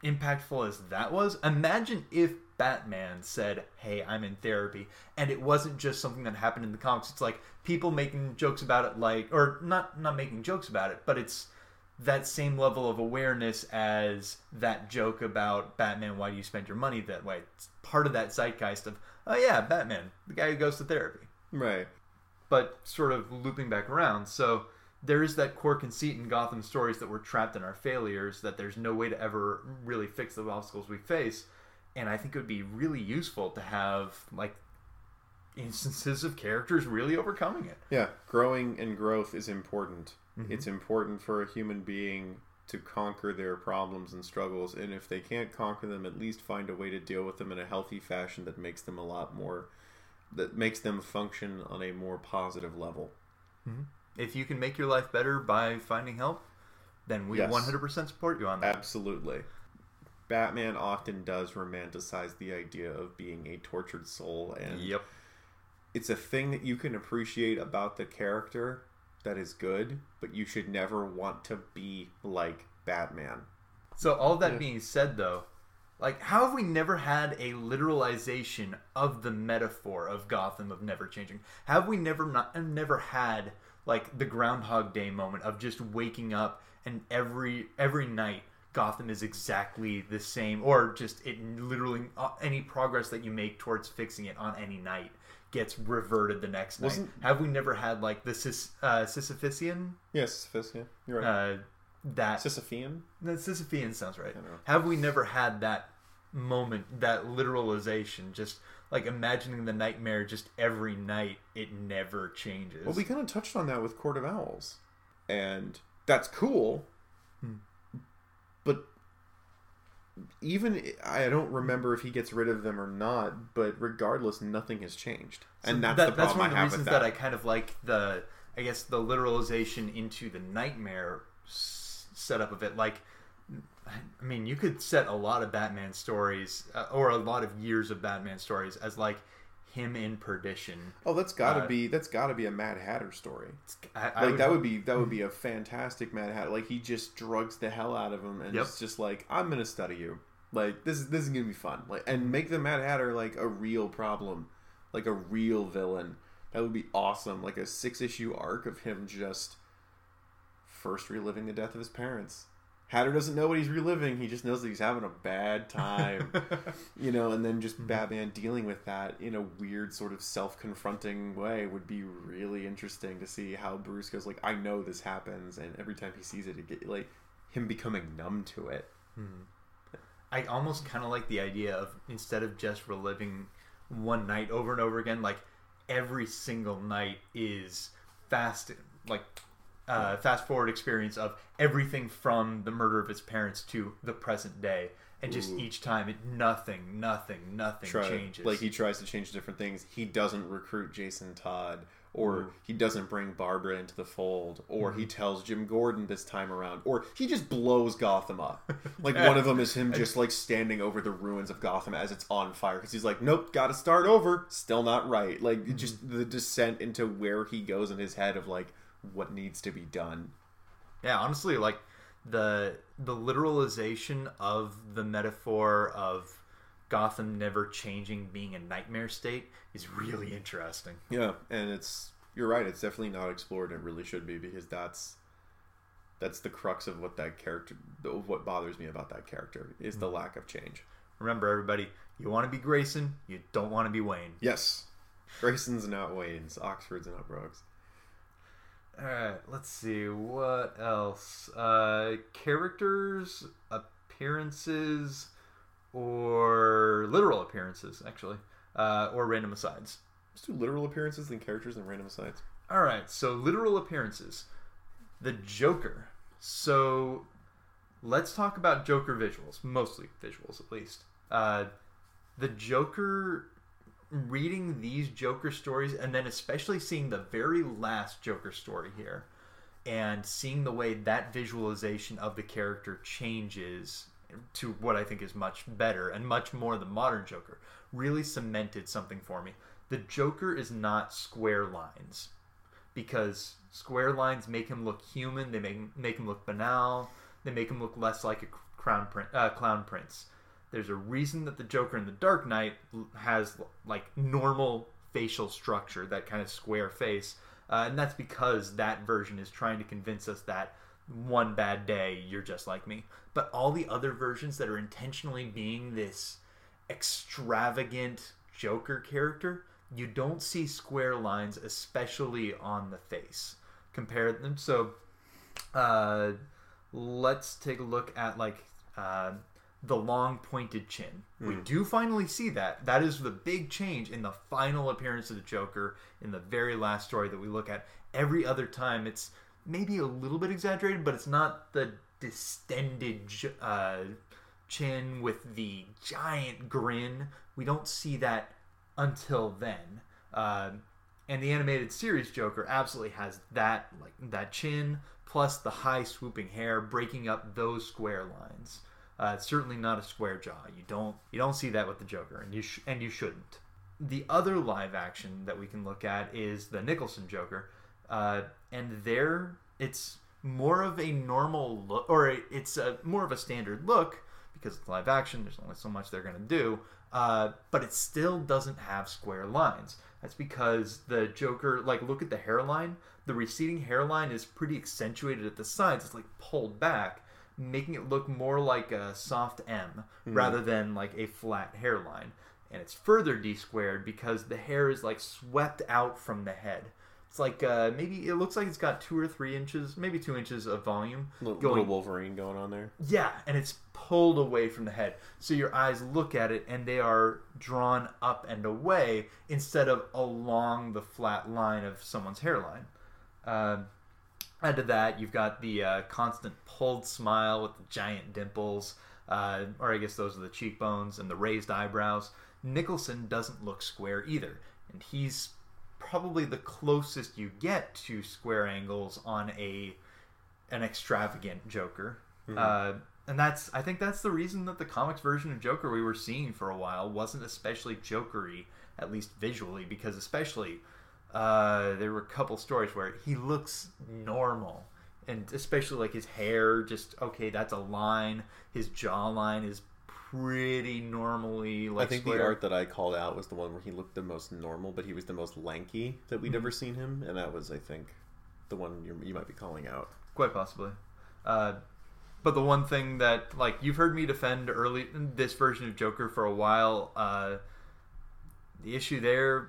S1: impactful as that was, imagine if Batman said, "Hey, I'm in therapy," and it wasn't just something that happened in the comics. It's like people making jokes about it, like or not not making jokes about it, but it's that same level of awareness as that joke about Batman, why do you spend your money that way? It's part of that zeitgeist of, oh yeah, Batman, the guy who goes to therapy.
S2: Right.
S1: But sort of looping back around. So there is that core conceit in Gotham stories that we're trapped in our failures, that there's no way to ever really fix the obstacles we face. And I think it would be really useful to have, like, instances of characters really overcoming it.
S2: Yeah, growing and growth is important.
S1: Mm-hmm.
S2: It's important for a human being to conquer their problems and struggles, and if they can't conquer them, at least find a way to deal with them in a healthy fashion that makes them a lot more, that makes them function on a more positive level.
S1: If you can make your life better by finding help, then we
S2: Yes.
S1: 100% support you on that.
S2: Absolutely. Batman often does romanticize the idea of being a tortured soul, and
S1: Yep.
S2: it's a thing that you can appreciate about the character that is good, but you should never want to be like Batman.
S1: So all of that
S2: Yeah.
S1: being said, though, like how have we never had a literalization of the metaphor of Gotham of never changing? Have we never not never had like the Groundhog Day moment of just waking up and every every night Gotham is exactly the same, or just it literally uh, any progress that you make towards fixing it on any night gets reverted the next
S2: Wasn't-
S1: night. Have we never had like the Sis, uh,
S2: Yes, yeah, you're right.
S1: uh, that
S2: Sisyphean?
S1: no, Sisyphean sounds right. Have we never had that moment, that literalization? Just like imagining the nightmare just every night, it never changes.
S2: Well, we kind of touched on that with Court of Owls, and that's cool.
S1: Hmm.
S2: But even I don't remember if he gets rid of them or not. But regardless, nothing has changed,
S1: So
S2: and that's
S1: that-
S2: the problem
S1: one of the
S2: have
S1: reasons
S2: with that.
S1: I kind of like the, I guess the literalization into the nightmare setup of it. Like, I mean, you could set a lot of Batman stories uh, or a lot of years of Batman stories as like him in perdition.
S2: Oh, that's got to
S1: uh,
S2: be that's got to be a Mad Hatter story.
S1: I, I
S2: Like that would be that would be *laughs* a fantastic Mad Hatter. Like he just drugs the hell out of him and
S1: Yep.
S2: it's just like I'm gonna study you. Like this is this is gonna be fun. Like and make the Mad Hatter like a real problem, like a real villain. That would be awesome. Like a six issue arc of him just first reliving the death of his parents, Hatter doesn't know what he's reliving. He just knows that he's having a bad time, *laughs* you know. And then just
S1: Mm-hmm.
S2: Batman dealing with that in a weird sort of self-confronting way would be really interesting to see how Bruce goes. Like, I know this happens, and every time he sees it, it get, like him becoming numb to it.
S1: I almost kind of like the idea of instead of just reliving one night over and over again, like every single night is fast, like uh, fast forward experience of everything from the murder of his parents to the present day, and just
S2: Ooh.
S1: each time it nothing, nothing, nothing
S2: Try,
S1: changes.
S2: like he tries to change different things. He doesn't recruit Jason Todd, or
S1: Ooh.
S2: he doesn't bring Barbara into the fold, or
S1: Mm-hmm.
S2: he tells Jim Gordon this time around, or he just blows Gotham up. *laughs* Like one of them is him just like standing over the ruins of Gotham as it's on fire because he's like, nope, got to start over. Still not right. Like
S1: Mm-hmm.
S2: just the descent into where he goes in his head of like what needs to be done.
S1: Yeah, honestly, like the the literalization of the metaphor of Gotham never changing being a nightmare state is really interesting.
S2: Yeah, and it's you're right. It's definitely not explored. and It really should be because that's that's the crux of what that character. Of what bothers me about that character is the hmm. lack of change.
S1: Remember, everybody, you want to be Grayson, you don't want to be Wayne.
S2: Yes, Grayson's not Wayne's. Oxford's not Brooks.
S1: All right, let's see what else. Uh, characters, appearances, or literal appearances, actually, uh, or random asides.
S2: Let's do literal appearances than characters and random asides.
S1: All right, so literal appearances. The Joker. So let's talk about Joker visuals, mostly visuals at least. Uh, the Joker, reading these Joker stories, and then especially seeing the very last Joker story here, and seeing the way that visualization of the character changes to what I think is much better and much more the modern Joker, really cemented something for me. The Joker is not square lines because square lines make him look human. They make make him look banal. They make him look less like a crown prin- uh, clown prince. There's a reason that the Joker in the Dark Knight has like normal facial structure, that kind of square face, uh, and that's because that version is trying to convince us that one bad day you're just like me. But all the other versions that are intentionally being this extravagant Joker character, you don't see square lines, especially on the face. Compare them. So, uh, let's take a look at like uh, the long pointed chin. We do finally see that. That is the big change in the final appearance of the Joker in the very last story that we look at. Every other time, it's maybe a little bit exaggerated, but it's not the distended uh, chin with the giant grin. We don't see that until then. Uh, and the animated series Joker absolutely has that like that chin plus the high swooping hair breaking up those square lines. Uh, it's certainly not a square jaw. You don't you don't see that with the Joker, and you sh- and you shouldn't. The other live action that we can look at is the Nicholson Joker, uh, and there it's more of a normal look, or it's a more of a standard look because it's live action. There's only so much they're gonna do, uh, but it still doesn't have square lines. That's because the Joker, like, look at the hairline. The receding hairline is pretty accentuated at the sides. It's like pulled back, making it look more like a soft M rather than like a flat hairline. And it's further D squared because the hair is like swept out from the head. It's like uh, maybe it looks like it's got two or three inches, maybe two inches of volume
S2: Little,
S1: going
S2: little Wolverine going on there.
S1: yeah, and it's pulled away from the head. So your eyes look at it and they are drawn up and away instead of along the flat line of someone's hairline. Uh, add to that, you've got the uh, constant pulled smile with the giant dimples, uh, or I guess those are the cheekbones and the raised eyebrows. Nicholson doesn't look square either, and he's probably the closest you get to square angles on a an extravagant Joker. Uh, and that's I think that's the reason that the comics version of Joker we were seeing for a while wasn't especially Jokery, at least visually, because especially uh, there were a couple stories where he looks normal. And especially like his hair, just okay, that's a line. His jawline is pretty normally like
S2: I think
S1: square.
S2: the art that I called out was the one where he looked the most normal, but he was the most lanky that
S1: Mm-hmm.
S2: we'd ever seen him, and that was, I think, the one you you might be calling out.
S1: Quite possibly. Uh, But the one thing that, like, you've heard me defend early this version of Joker for a while. Uh, the issue there,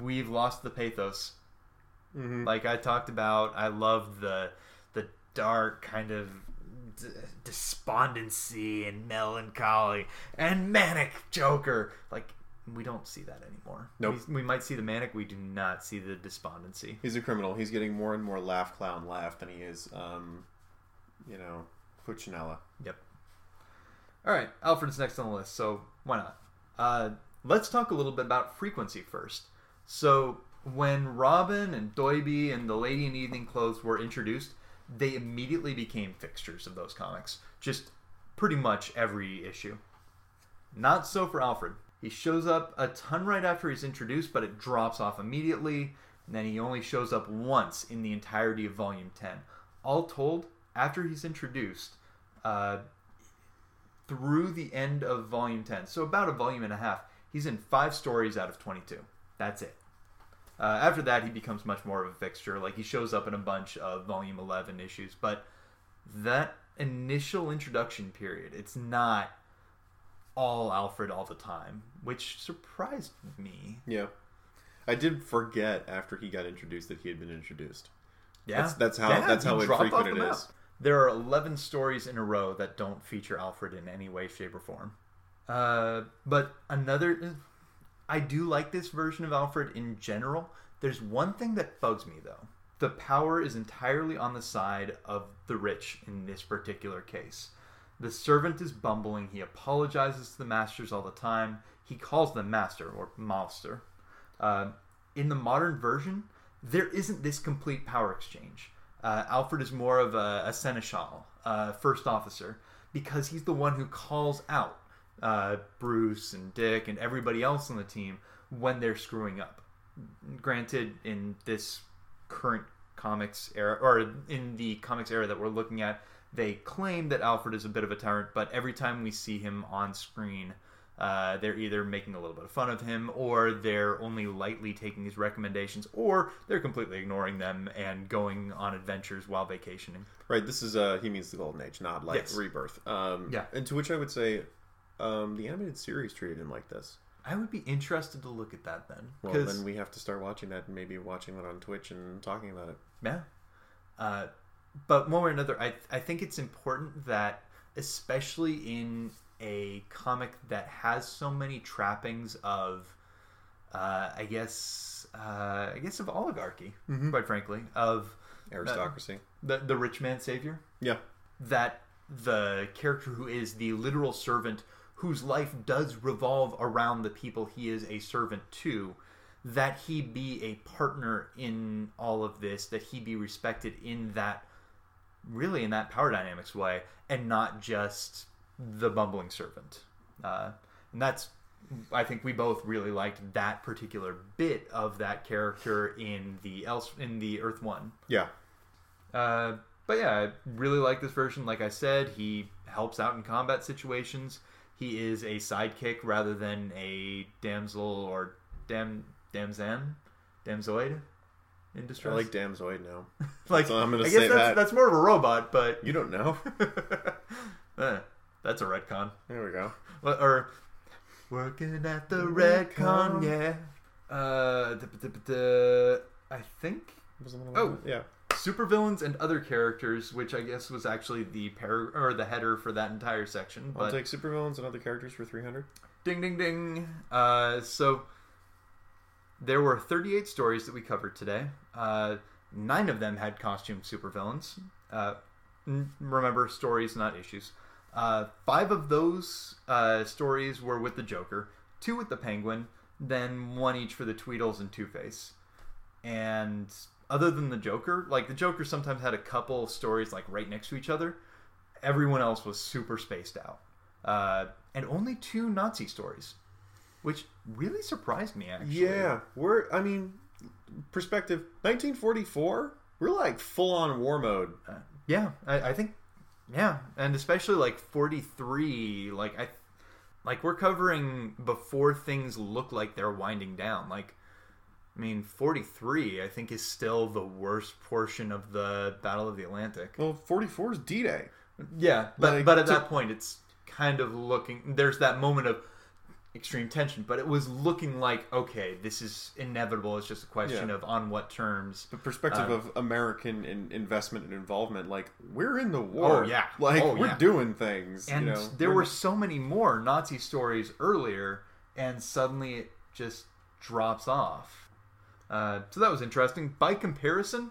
S1: we've lost the pathos.
S2: Mhm.
S1: Like I talked about, I love the the dark kind of d- despondency and melancholy and manic Joker. Like we don't see that anymore.
S2: Nope.
S1: We, we might see the manic, we do not see the despondency.
S2: He's a criminal. He's getting more and more laugh clown laugh than he is, um, you know, Pulcinella.
S1: Yep. All right, Alfred's next on the list, so why not? Uh, let's talk a little bit about frequency first. So, when Robin and Doiby and the Lady in Evening Clothes were introduced, they immediately became fixtures of those comics. Just pretty much every issue. Not so for Alfred. He shows up a ton right after he's introduced, but it drops off immediately. And then he only shows up once in the entirety of Volume 10. All told, after he's introduced, uh, through the end of Volume 10, so about a volume and a half, he's in five stories out of 22. That's it. Uh, after that, he becomes much more of a fixture. Like, he shows up in a bunch of Volume 11 issues, but that initial introduction period, it's not all Alfred all the time, which surprised me.
S2: Yeah. I did forget after he got introduced that he had been introduced.
S1: Yeah,
S2: That's- that's how-
S1: Yeah,
S2: that's how infrequent it is.
S1: map. There are 11 stories in a row that don't feature Alfred in any way, shape, or form. Uh, but another, I do like this version of Alfred in general. There's one thing that bugs me though. The power is entirely on the side of the rich in this particular case. The servant is bumbling. He apologizes to the masters all the time. He calls them master or master. Uh, in the modern version, there isn't this complete power exchange. Uh, Alfred is more of a, a seneschal, uh, first officer, because he's the one who calls out uh, Bruce and Dick and everybody else on the team when they're screwing up. Granted, in this current comics era, or in the comics era that we're looking at, they claim that Alfred is a bit of a tyrant, but every time we see him on screen, uh, they're either making a little bit of fun of him, or they're only lightly taking his recommendations, or they're completely ignoring them and going on adventures while vacationing.
S2: Right. This is uh he means the golden age, not like
S1: Yes.
S2: rebirth. Um
S1: Yeah.
S2: And to which I would say, um, the animated series treated him like this.
S1: I would be interested to look at that then,
S2: Well, then we have to start watching that and maybe watching that on Twitch and talking about it.
S1: Yeah. Uh, but one way or another, I, I think it's important that, especially in a comic that has so many trappings of, uh, I guess, uh, I guess of oligarchy, quite frankly, of
S2: Aristocracy.
S1: the the rich man savior,
S2: yeah.
S1: that the character who is the literal servant whose life does revolve around the people he is a servant to that he be a partner in all of this that he be respected in that really in that power dynamics way and not just the bumbling servant uh, and that's i think we both really liked that particular bit of that character in the else in the earth one
S2: Yeah.
S1: uh, but yeah, I really like this version. Like I said, he helps out in combat situations. He is a sidekick rather than a damsel or dam damzan, damzoid in distress.
S2: I like Damzoid now. *laughs*
S1: like
S2: so I'm gonna
S1: I guess
S2: say
S1: that's
S2: that.
S1: that's more of a robot, but
S2: You don't know. *laughs*
S1: Eh, that's a retcon.
S2: There we go.
S1: Well, Or working at the retcon, yeah. Uh, I think
S2: Was the one
S1: Oh.
S2: yeah.
S1: Supervillains and other characters, which I guess was actually the par- or the header for that entire section.
S2: I'll
S1: But
S2: take supervillains and other characters for 300.
S1: ding, ding, ding. Uh, so there were 38 stories that we covered today. Uh, nine of them had costume supervillains. Uh, n- remember, stories, not issues. Uh, five of those uh, stories were with the Joker, two with the Penguin, then one each for the Tweedles and Two Face. And other than the Joker, like the Joker sometimes had a couple stories like right next to each other. Everyone else was super spaced out, uh, and only two Nazi stories, which really surprised me. Actually,
S2: Yeah, we're. I mean, perspective. 1944. We're like full on war mode.
S1: Uh, yeah, I, I think, yeah, and especially like forty three, like I, like we're covering before things look like they're winding down. Like, I mean, forty three, I think is still the worst portion of the Battle of the Atlantic.
S2: Well, 44 is D-Day.
S1: Yeah, but
S2: Like,
S1: but at
S2: to-
S1: that point, it's kind of looking. There's that moment of extreme tension, but it was looking like okay, this is inevitable. It's just a question
S2: Yeah.
S1: of on what terms.
S2: the perspective
S1: Uh,
S2: of American in, investment and involvement, like we're in the war.
S1: Oh, yeah.
S2: like
S1: Oh,
S2: we're
S1: yeah.
S2: doing things.
S1: And
S2: you know,
S1: there
S2: We're
S1: were so many more Nazi stories earlier, and suddenly it just drops off. Uh, so that was interesting. By comparison,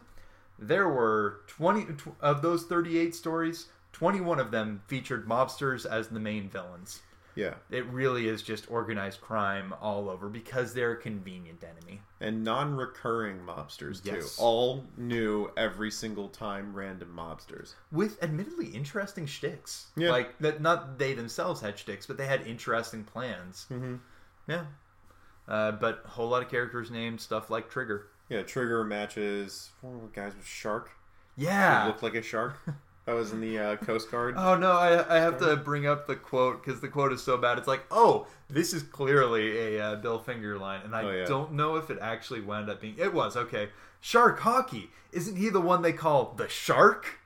S1: there were 20 tw- of those 38 stories, 21 of them featured mobsters as the main villains.
S2: yeah,
S1: It really is just organized crime all over because they're a convenient enemy.
S2: and non-recurring mobsters too. All new every single time random mobsters.
S1: With admittedly interesting shticks.
S2: Yeah.
S1: Like, that not they themselves had shticks, but they had interesting plans.
S2: Mm-hmm.
S1: Yeah. Uh, but a whole lot of characters named stuff like Trigger.
S2: Yeah, trigger matches. Guys with shark. He
S1: Yeah.
S2: looked like a shark. That was in the uh, Coast Guard.
S1: Oh no, I, I have to bring up the quote because the quote is so bad. It's like, oh, this is clearly a uh, Bill Finger line, and I
S2: Oh, yeah.
S1: don't know if it actually wound up being. It was okay. Shark hockey. Isn't he the one they call the Shark?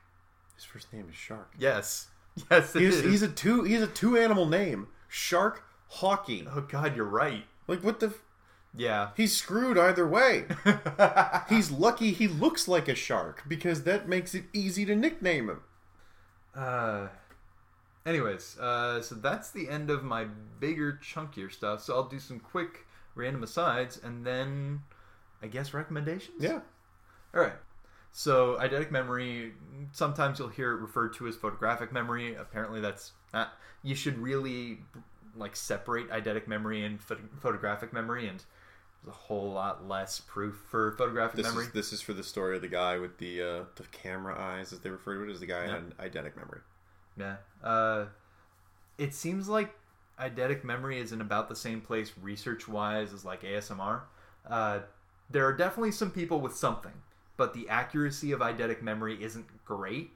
S2: His first name is Shark.
S1: Yes. *laughs* Yes, it
S2: He's,
S1: is.
S2: he's a two. He's a two animal name. Shark hockey.
S1: Oh God, you're right.
S2: Like what the? f-
S1: Yeah.
S2: He's screwed either way. *laughs* He's lucky he looks like a shark because that makes it easy to nickname him.
S1: Uh, anyways, uh, so that's the end of my bigger, chunkier stuff. So I'll do some quick random asides and then I guess recommendations.
S2: Yeah.
S1: All right. So eidetic memory. Sometimes you'll hear it referred to as photographic memory. Apparently, that's not. You should really like separate eidetic memory and pho- photographic memory, and there's a whole lot less proof for photographic
S2: This
S1: memory.
S2: is this is for the story of the guy with the uh, the camera eyes, as they refer to it, as the guy
S1: Yeah.
S2: had eidetic memory.
S1: Yeah. Uh, it seems like eidetic memory is in about the same place research wise as like ASMR. Uh, there are definitely some people with something, but the accuracy of eidetic memory isn't great.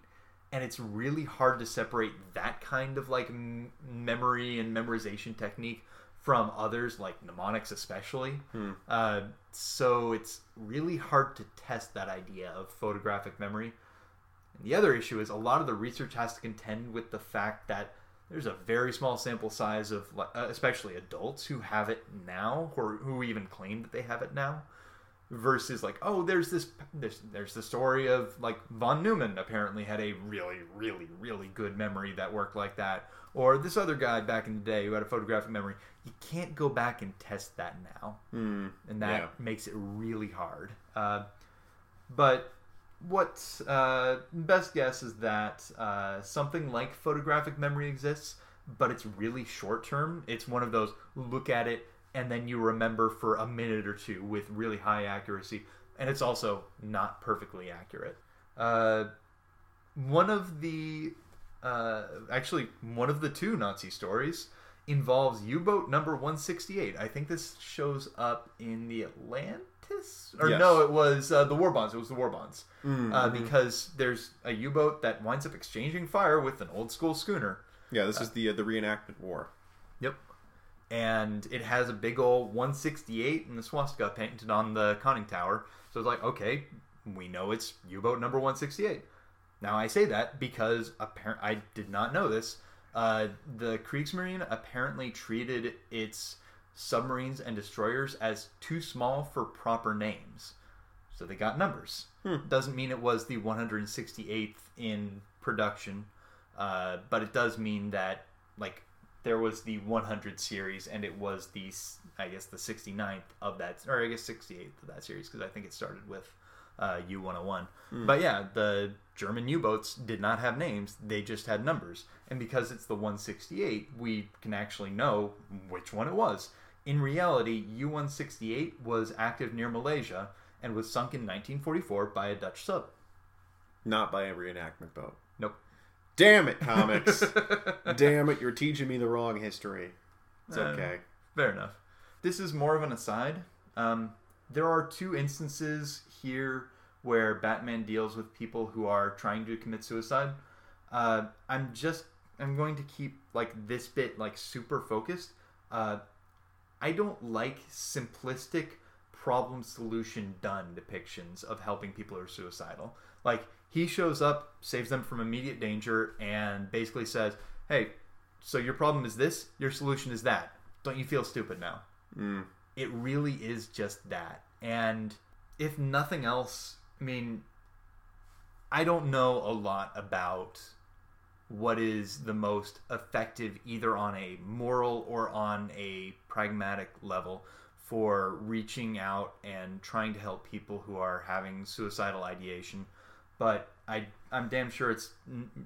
S1: And it's really hard to separate that kind of like m- memory and memorization technique from others, like mnemonics especially.
S2: Hmm.
S1: Uh, so it's really hard to test that idea of photographic memory. And the other issue is a lot of the research has to contend with the fact that there's a very small sample size of, uh, especially adults, who have it now, or who even claim that they have it now, versus like, oh, there's this, there's, there's the story of like von Neumann apparently had a really, really, really good memory that worked like that, or this other guy back in the day who had a photographic memory. You can't go back and test that now
S2: Hmm.
S1: and that
S2: Yeah.
S1: makes it really hard. Uh, but what uh, best guess is that uh, something like photographic memory exists, but it's really short term. It's one of those look at it and then you remember for a minute or two with really high accuracy, and it's also not perfectly accurate. Uh, one of the uh, actually one of the two Nazi stories involves U-boat number 168. I think this shows up in the Atlantis, or
S2: Yes.
S1: no, it was uh, the War Bonds. It was the War Bonds
S2: Mm,
S1: uh,
S2: mhm.
S1: because there's a U-boat that winds up exchanging fire with an old school schooner.
S2: yeah, this is the uh, the reenactment war.
S1: Yep. And it has a big old 168 and the swastika painted on the conning tower. So it's like, okay, we know it's U-boat number 168. Now I say that because appar- I did not know this. Uh, the Kriegsmarine apparently treated its submarines and destroyers as too small for proper names. So they got numbers.
S2: Hmm.
S1: Doesn't mean it was the 168th in production, uh, but it does mean that like there was the 100 series and it was the I guess the 69th of that or I guess 68th of that series because I think it started with uh, U101. But yeah, the German U-boats did not have names; they just had numbers. And because it's the 168, we can actually know which one it was. In reality, U-168 was active near Malaysia and was sunk in 1944 by a Dutch sub.
S2: Not by a reenactment boat. Damn it, comics! *laughs* Damn it, you're teaching me the wrong history. It's
S1: Uh,
S2: okay.
S1: Fair enough. This is more of an aside. Um, there are two instances here where Batman deals with people who are trying to commit suicide. Uh, I'm just I'm going to keep like this bit like super focused. Uh, I don't like simplistic problem solution done depictions of helping people who are suicidal. Like he shows up, saves them from immediate danger, and basically says, "Hey, so your problem is this. Your solution is that. Don't you feel stupid now?"
S2: Mm.
S1: It really is just that. And if nothing else, I mean, I don't know a lot about what is the most effective, either on a moral or on a pragmatic level, for reaching out and trying to help people who are having suicidal ideation. But I, I'm damn sure it's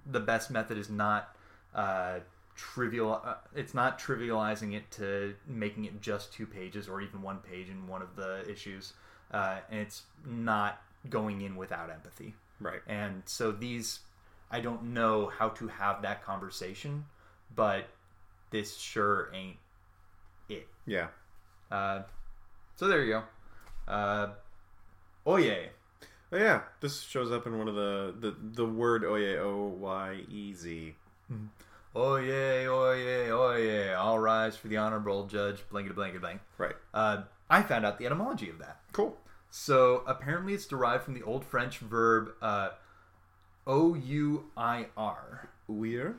S1: the best method is not uh, trivial. Uh, it's not trivializing it to making it just two pages or even one page in one of the issues, uh, and it's not going in without empathy.
S2: Right.
S1: And so these, I don't know how to have that conversation, but this sure ain't it.
S2: Yeah.
S1: Uh, so there you go. Uh, oye.
S2: Oh yeah, this shows up in one of the the the word oye o y e z.
S1: Oye, oye, oye. All rise for the honorable judge, blankety blankety blank.
S2: Right.
S1: Uh, I found out the etymology of that.
S2: Cool.
S1: So apparently it's derived from the Old French verb uh, O U I R.
S2: Weir.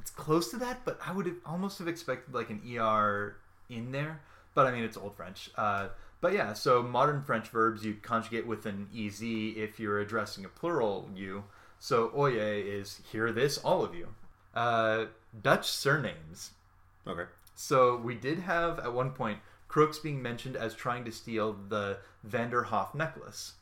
S1: It's close to that, but I would have almost have expected like an ER in there. But I mean, it's Old French. Uh, but yeah, so modern French verbs you conjugate with an EZ if you're addressing a plural you. So oye is hear this, all of you. Uh, Dutch surnames.
S2: Okay.
S1: So we did have at one point Crooks being mentioned as trying to steal the Vanderhoff necklace.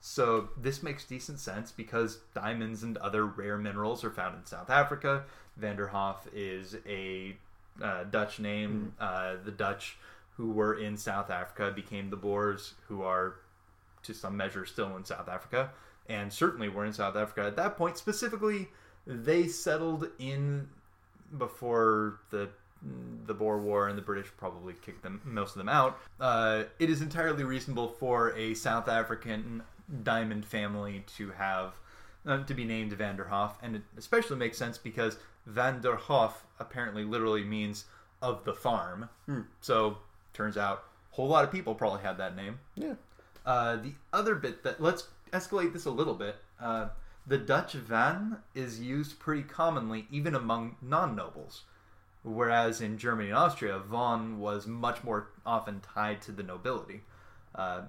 S1: So this makes decent sense because diamonds and other rare minerals are found in South Africa. Vanderhoff is a uh, Dutch name. Uh, the Dutch who were in South Africa became the Boers, who are to some measure still in South Africa, and certainly were in South Africa at that point. Specifically, they settled in before the the Boer War and the British probably kicked them most of them out. Uh, it is entirely reasonable for a South African diamond family to have uh, to be named Vanderhoff, and it especially makes sense because Vanderhoff apparently literally means of the farm. So turns out a whole lot of people probably had that name.
S2: Yeah.
S1: Uh, the other bit that let's escalate this a little bit. Uh, the Dutch van is used pretty commonly, even among non-nobles, whereas in Germany and Austria, von was much more often tied to the nobility. Uh,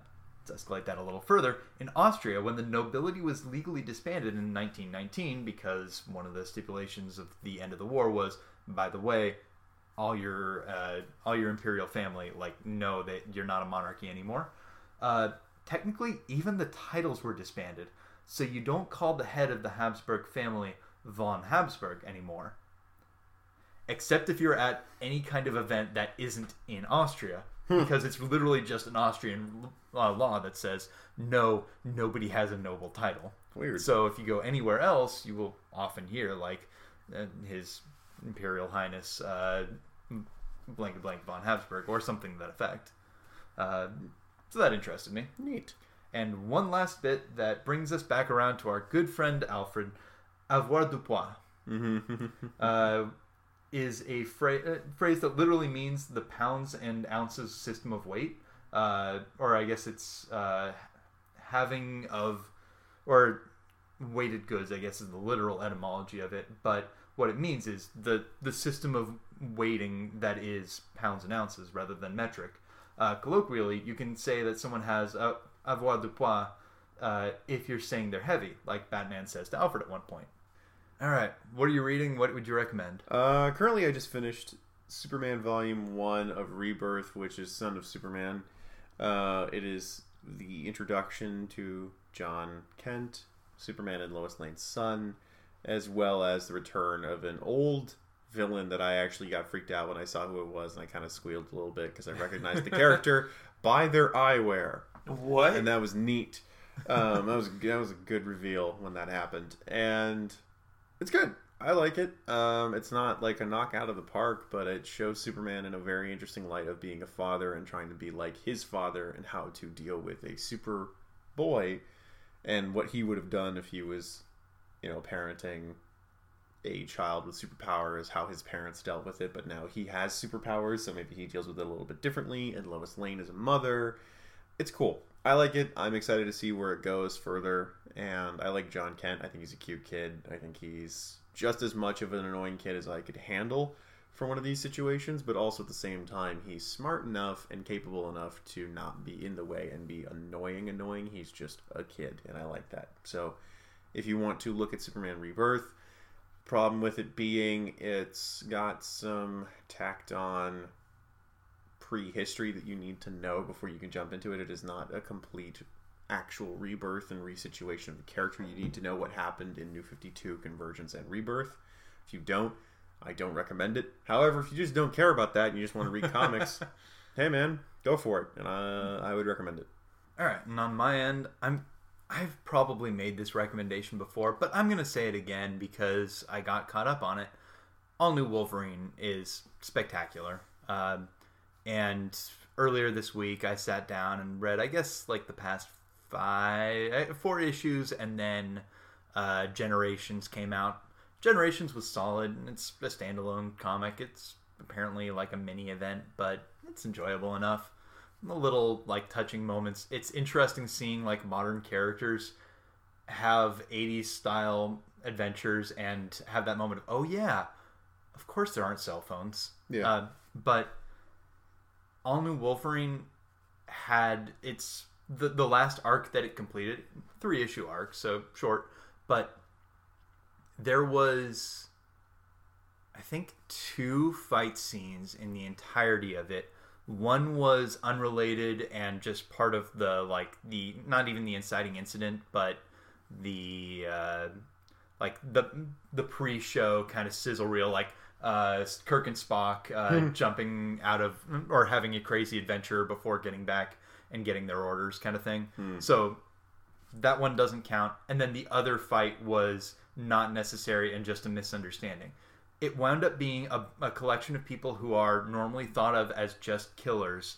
S1: let's escalate that a little further. In Austria, when the nobility was legally disbanded in 1919, because one of the stipulations of the end of the war was, by the way, all your uh, all your imperial family like know that you're not a monarchy anymore. Uh, technically, even the titles were disbanded, so you don't call the head of the Habsburg family von Habsburg anymore. Except if you're at any kind of event that isn't in Austria, because it's literally just an Austrian uh, law that says no, nobody has a noble title.
S2: Weird.
S1: So if you go anywhere else, you will often hear like uh, His Imperial Highness uh, blank blank von Habsburg or something to that effect. Uh, so that interested me.
S2: Neat.
S1: And one last bit that brings us back around to our good friend Alfred, avoir du poids,
S2: Mm-hmm. *laughs*
S1: uh, is a phra- uh, phrase that literally means the pounds and ounces system of weight, uh, or I guess it's uh, having of, or weighted goods. I guess is the literal etymology of it. But what it means is the the system of weighting that is pounds and ounces rather than metric. Uh, colloquially, you can say that someone has a avoir du poids uh, if you're saying they're heavy, like Batman says to Alfred at one point. All right, what are you reading? What would you recommend?
S2: Uh, currently, I just finished Superman Volume One of Rebirth, which is Son of Superman. Uh, it is the introduction to Jon Kent, Superman and Lois Lane's son, as well as the return of an old villain that I actually got freaked out when I saw who it was, and I kind of squealed a little bit because I recognized the character *laughs* by their eyewear.
S1: What?
S2: and that was neat. Um, that was that was a good reveal when that happened, and it's good. I like it. Um, it's not like a knockout of the park, but it shows Superman in a very interesting light of being a father and trying to be like his father and how to deal with a super boy and what he would have done if he was, you know, parenting a child with superpowers, how his parents dealt with it, but now he has superpowers, so maybe he deals with it a little bit differently, and Lois Lane is a mother. It's cool. I like it. I'm excited to see where it goes further. And I like Jon Kent. I think he's a cute kid. I think he's just as much of an annoying kid as I could handle for one of these situations, but also at the same time, he's smart enough and capable enough to not be in the way and be annoying, annoying. He's just a kid, and I like that. So, if you want to look at Superman Rebirth, problem with it being it's got some tacked on prehistory that you need to know before you can jump into it. It is not a complete actual rebirth and resituation of the character. You need to know what happened in New 52, Convergence, and Rebirth. If you don't, I don't recommend it. However, if you just don't care about that and you just want to read comics, *laughs* hey man, go for it, and uh, I would recommend it.
S1: All right, and on my end, I'm I've probably made this recommendation before, but I'm gonna say it again because I got caught up on it. All New Wolverine is spectacular, um, and earlier this week I sat down and read, I guess, like the past five, eh, four issues, and then uh, Generations came out Generations was solid. and It's a standalone comic. It's apparently like a mini event, but it's enjoyable enough. The little like touching moments. It's interesting seeing like modern characters have 80s style adventures and have that moment of oh yeah, of course there aren't cell phones.
S2: Yeah.
S1: Uh, but All New Wolverine had its the the last arc that it completed, three issue arc, so short, but there was I think two fight scenes in the entirety of it. One was unrelated and just part of the like the not even the inciting incident, but the uh, like the the pre-show kind of sizzle reel, like uh, Kirk and Spock uh, jumping out of or having a crazy adventure before getting back and getting their orders, kind of thing. So that one doesn't count. And then the other fight was not necessary and just a misunderstanding. It wound up being a, a collection of people who are normally thought of as just killers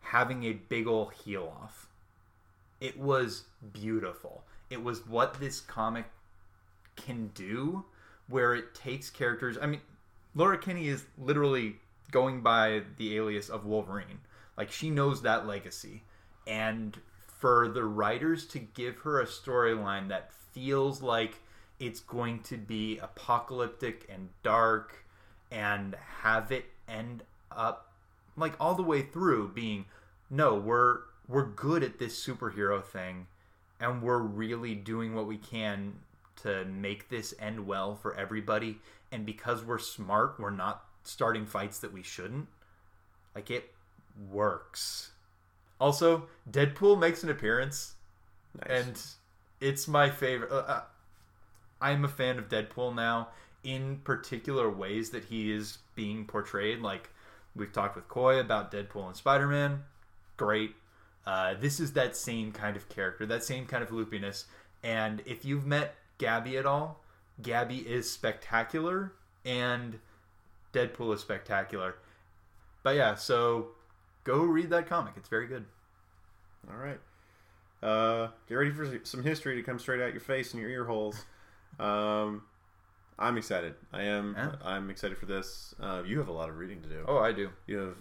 S1: having a big ol' heel off. It was beautiful. It was what this comic can do, where it takes characters. I mean, Laura Kinney is literally going by the alias of Wolverine. Like, she knows that legacy. And for the writers to give her a storyline that feels like it's going to be apocalyptic and dark and have it end up like all the way through being no we're we're good at this superhero thing and we're really doing what we can to make this end well for everybody and because we're smart we're not starting fights that we shouldn't like it works also deadpool makes an appearance
S2: Nice.
S1: and it's my favorite. Uh, uh, I'm a fan of Deadpool now in particular ways that he is being portrayed. Like we've talked with Coy about Deadpool and Spider Man, great. Uh, this is that same kind of character, that same kind of loopiness. And if you've met Gabby at all, Gabby is spectacular, and Deadpool is spectacular. But yeah, so go read that comic. It's very good.
S2: All right. Uh, get ready for some history to come straight out your face and your ear holes. Um, I'm excited. I am.
S1: Yeah.
S2: I'm excited for this. Uh, you have a lot of reading to do.
S1: Oh, I do.
S2: You have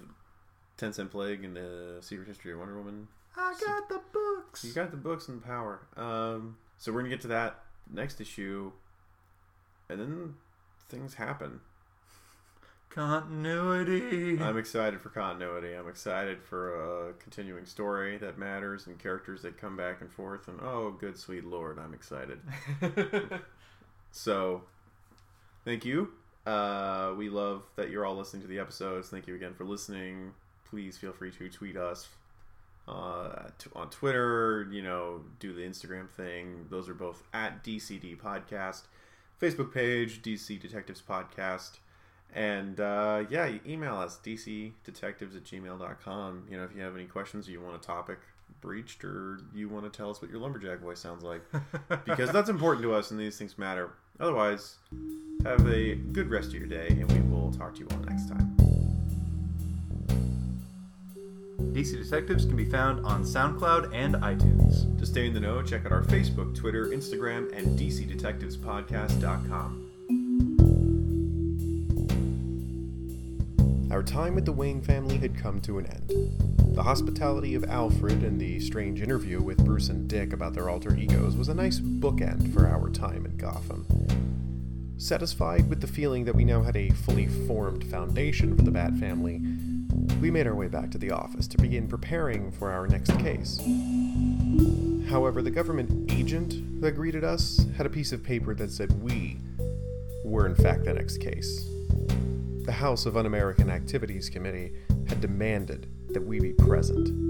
S2: Ten Cent Plague and the Secret History of Wonder Woman.
S1: I got the books.
S2: You got the books and power. Um, so we're gonna get to that next issue, and then things happen.
S1: Continuity.
S2: I'm excited for continuity. I'm excited for a continuing story that matters and characters that come back and forth. And oh, good sweet lord, I'm excited. *laughs* So, thank you. Uh, we love that you're all listening to the episodes. Thank you again for listening. Please feel free to tweet us uh, t- on Twitter. You know, do the Instagram thing. Those are both at DCD Podcast. Facebook page DC Detectives Podcast. And uh, yeah, email us dcdetectives at gmail.com. You know, if you have any questions or you want a topic breached or you want to tell us what your lumberjack voice sounds like *laughs* because that's important to us and these things matter. Otherwise, have a good rest of your day and we will talk to you all next time.
S1: DC Detectives can be found on SoundCloud and iTunes.
S2: To stay in the know, check out our Facebook, Twitter, Instagram, and DCDetectivespodcast.com. Our time with the Wayne family had come to an end. The hospitality of Alfred and the strange interview with Bruce and Dick about their alter egos was a nice bookend for our time in Gotham. Satisfied with the feeling that we now had a fully formed foundation for the Bat family, we made our way back to the office to begin preparing for our next case. However, the government agent that greeted us had a piece of paper that said we were, in fact, the next case. The House of Un American Activities Committee had demanded that we be present.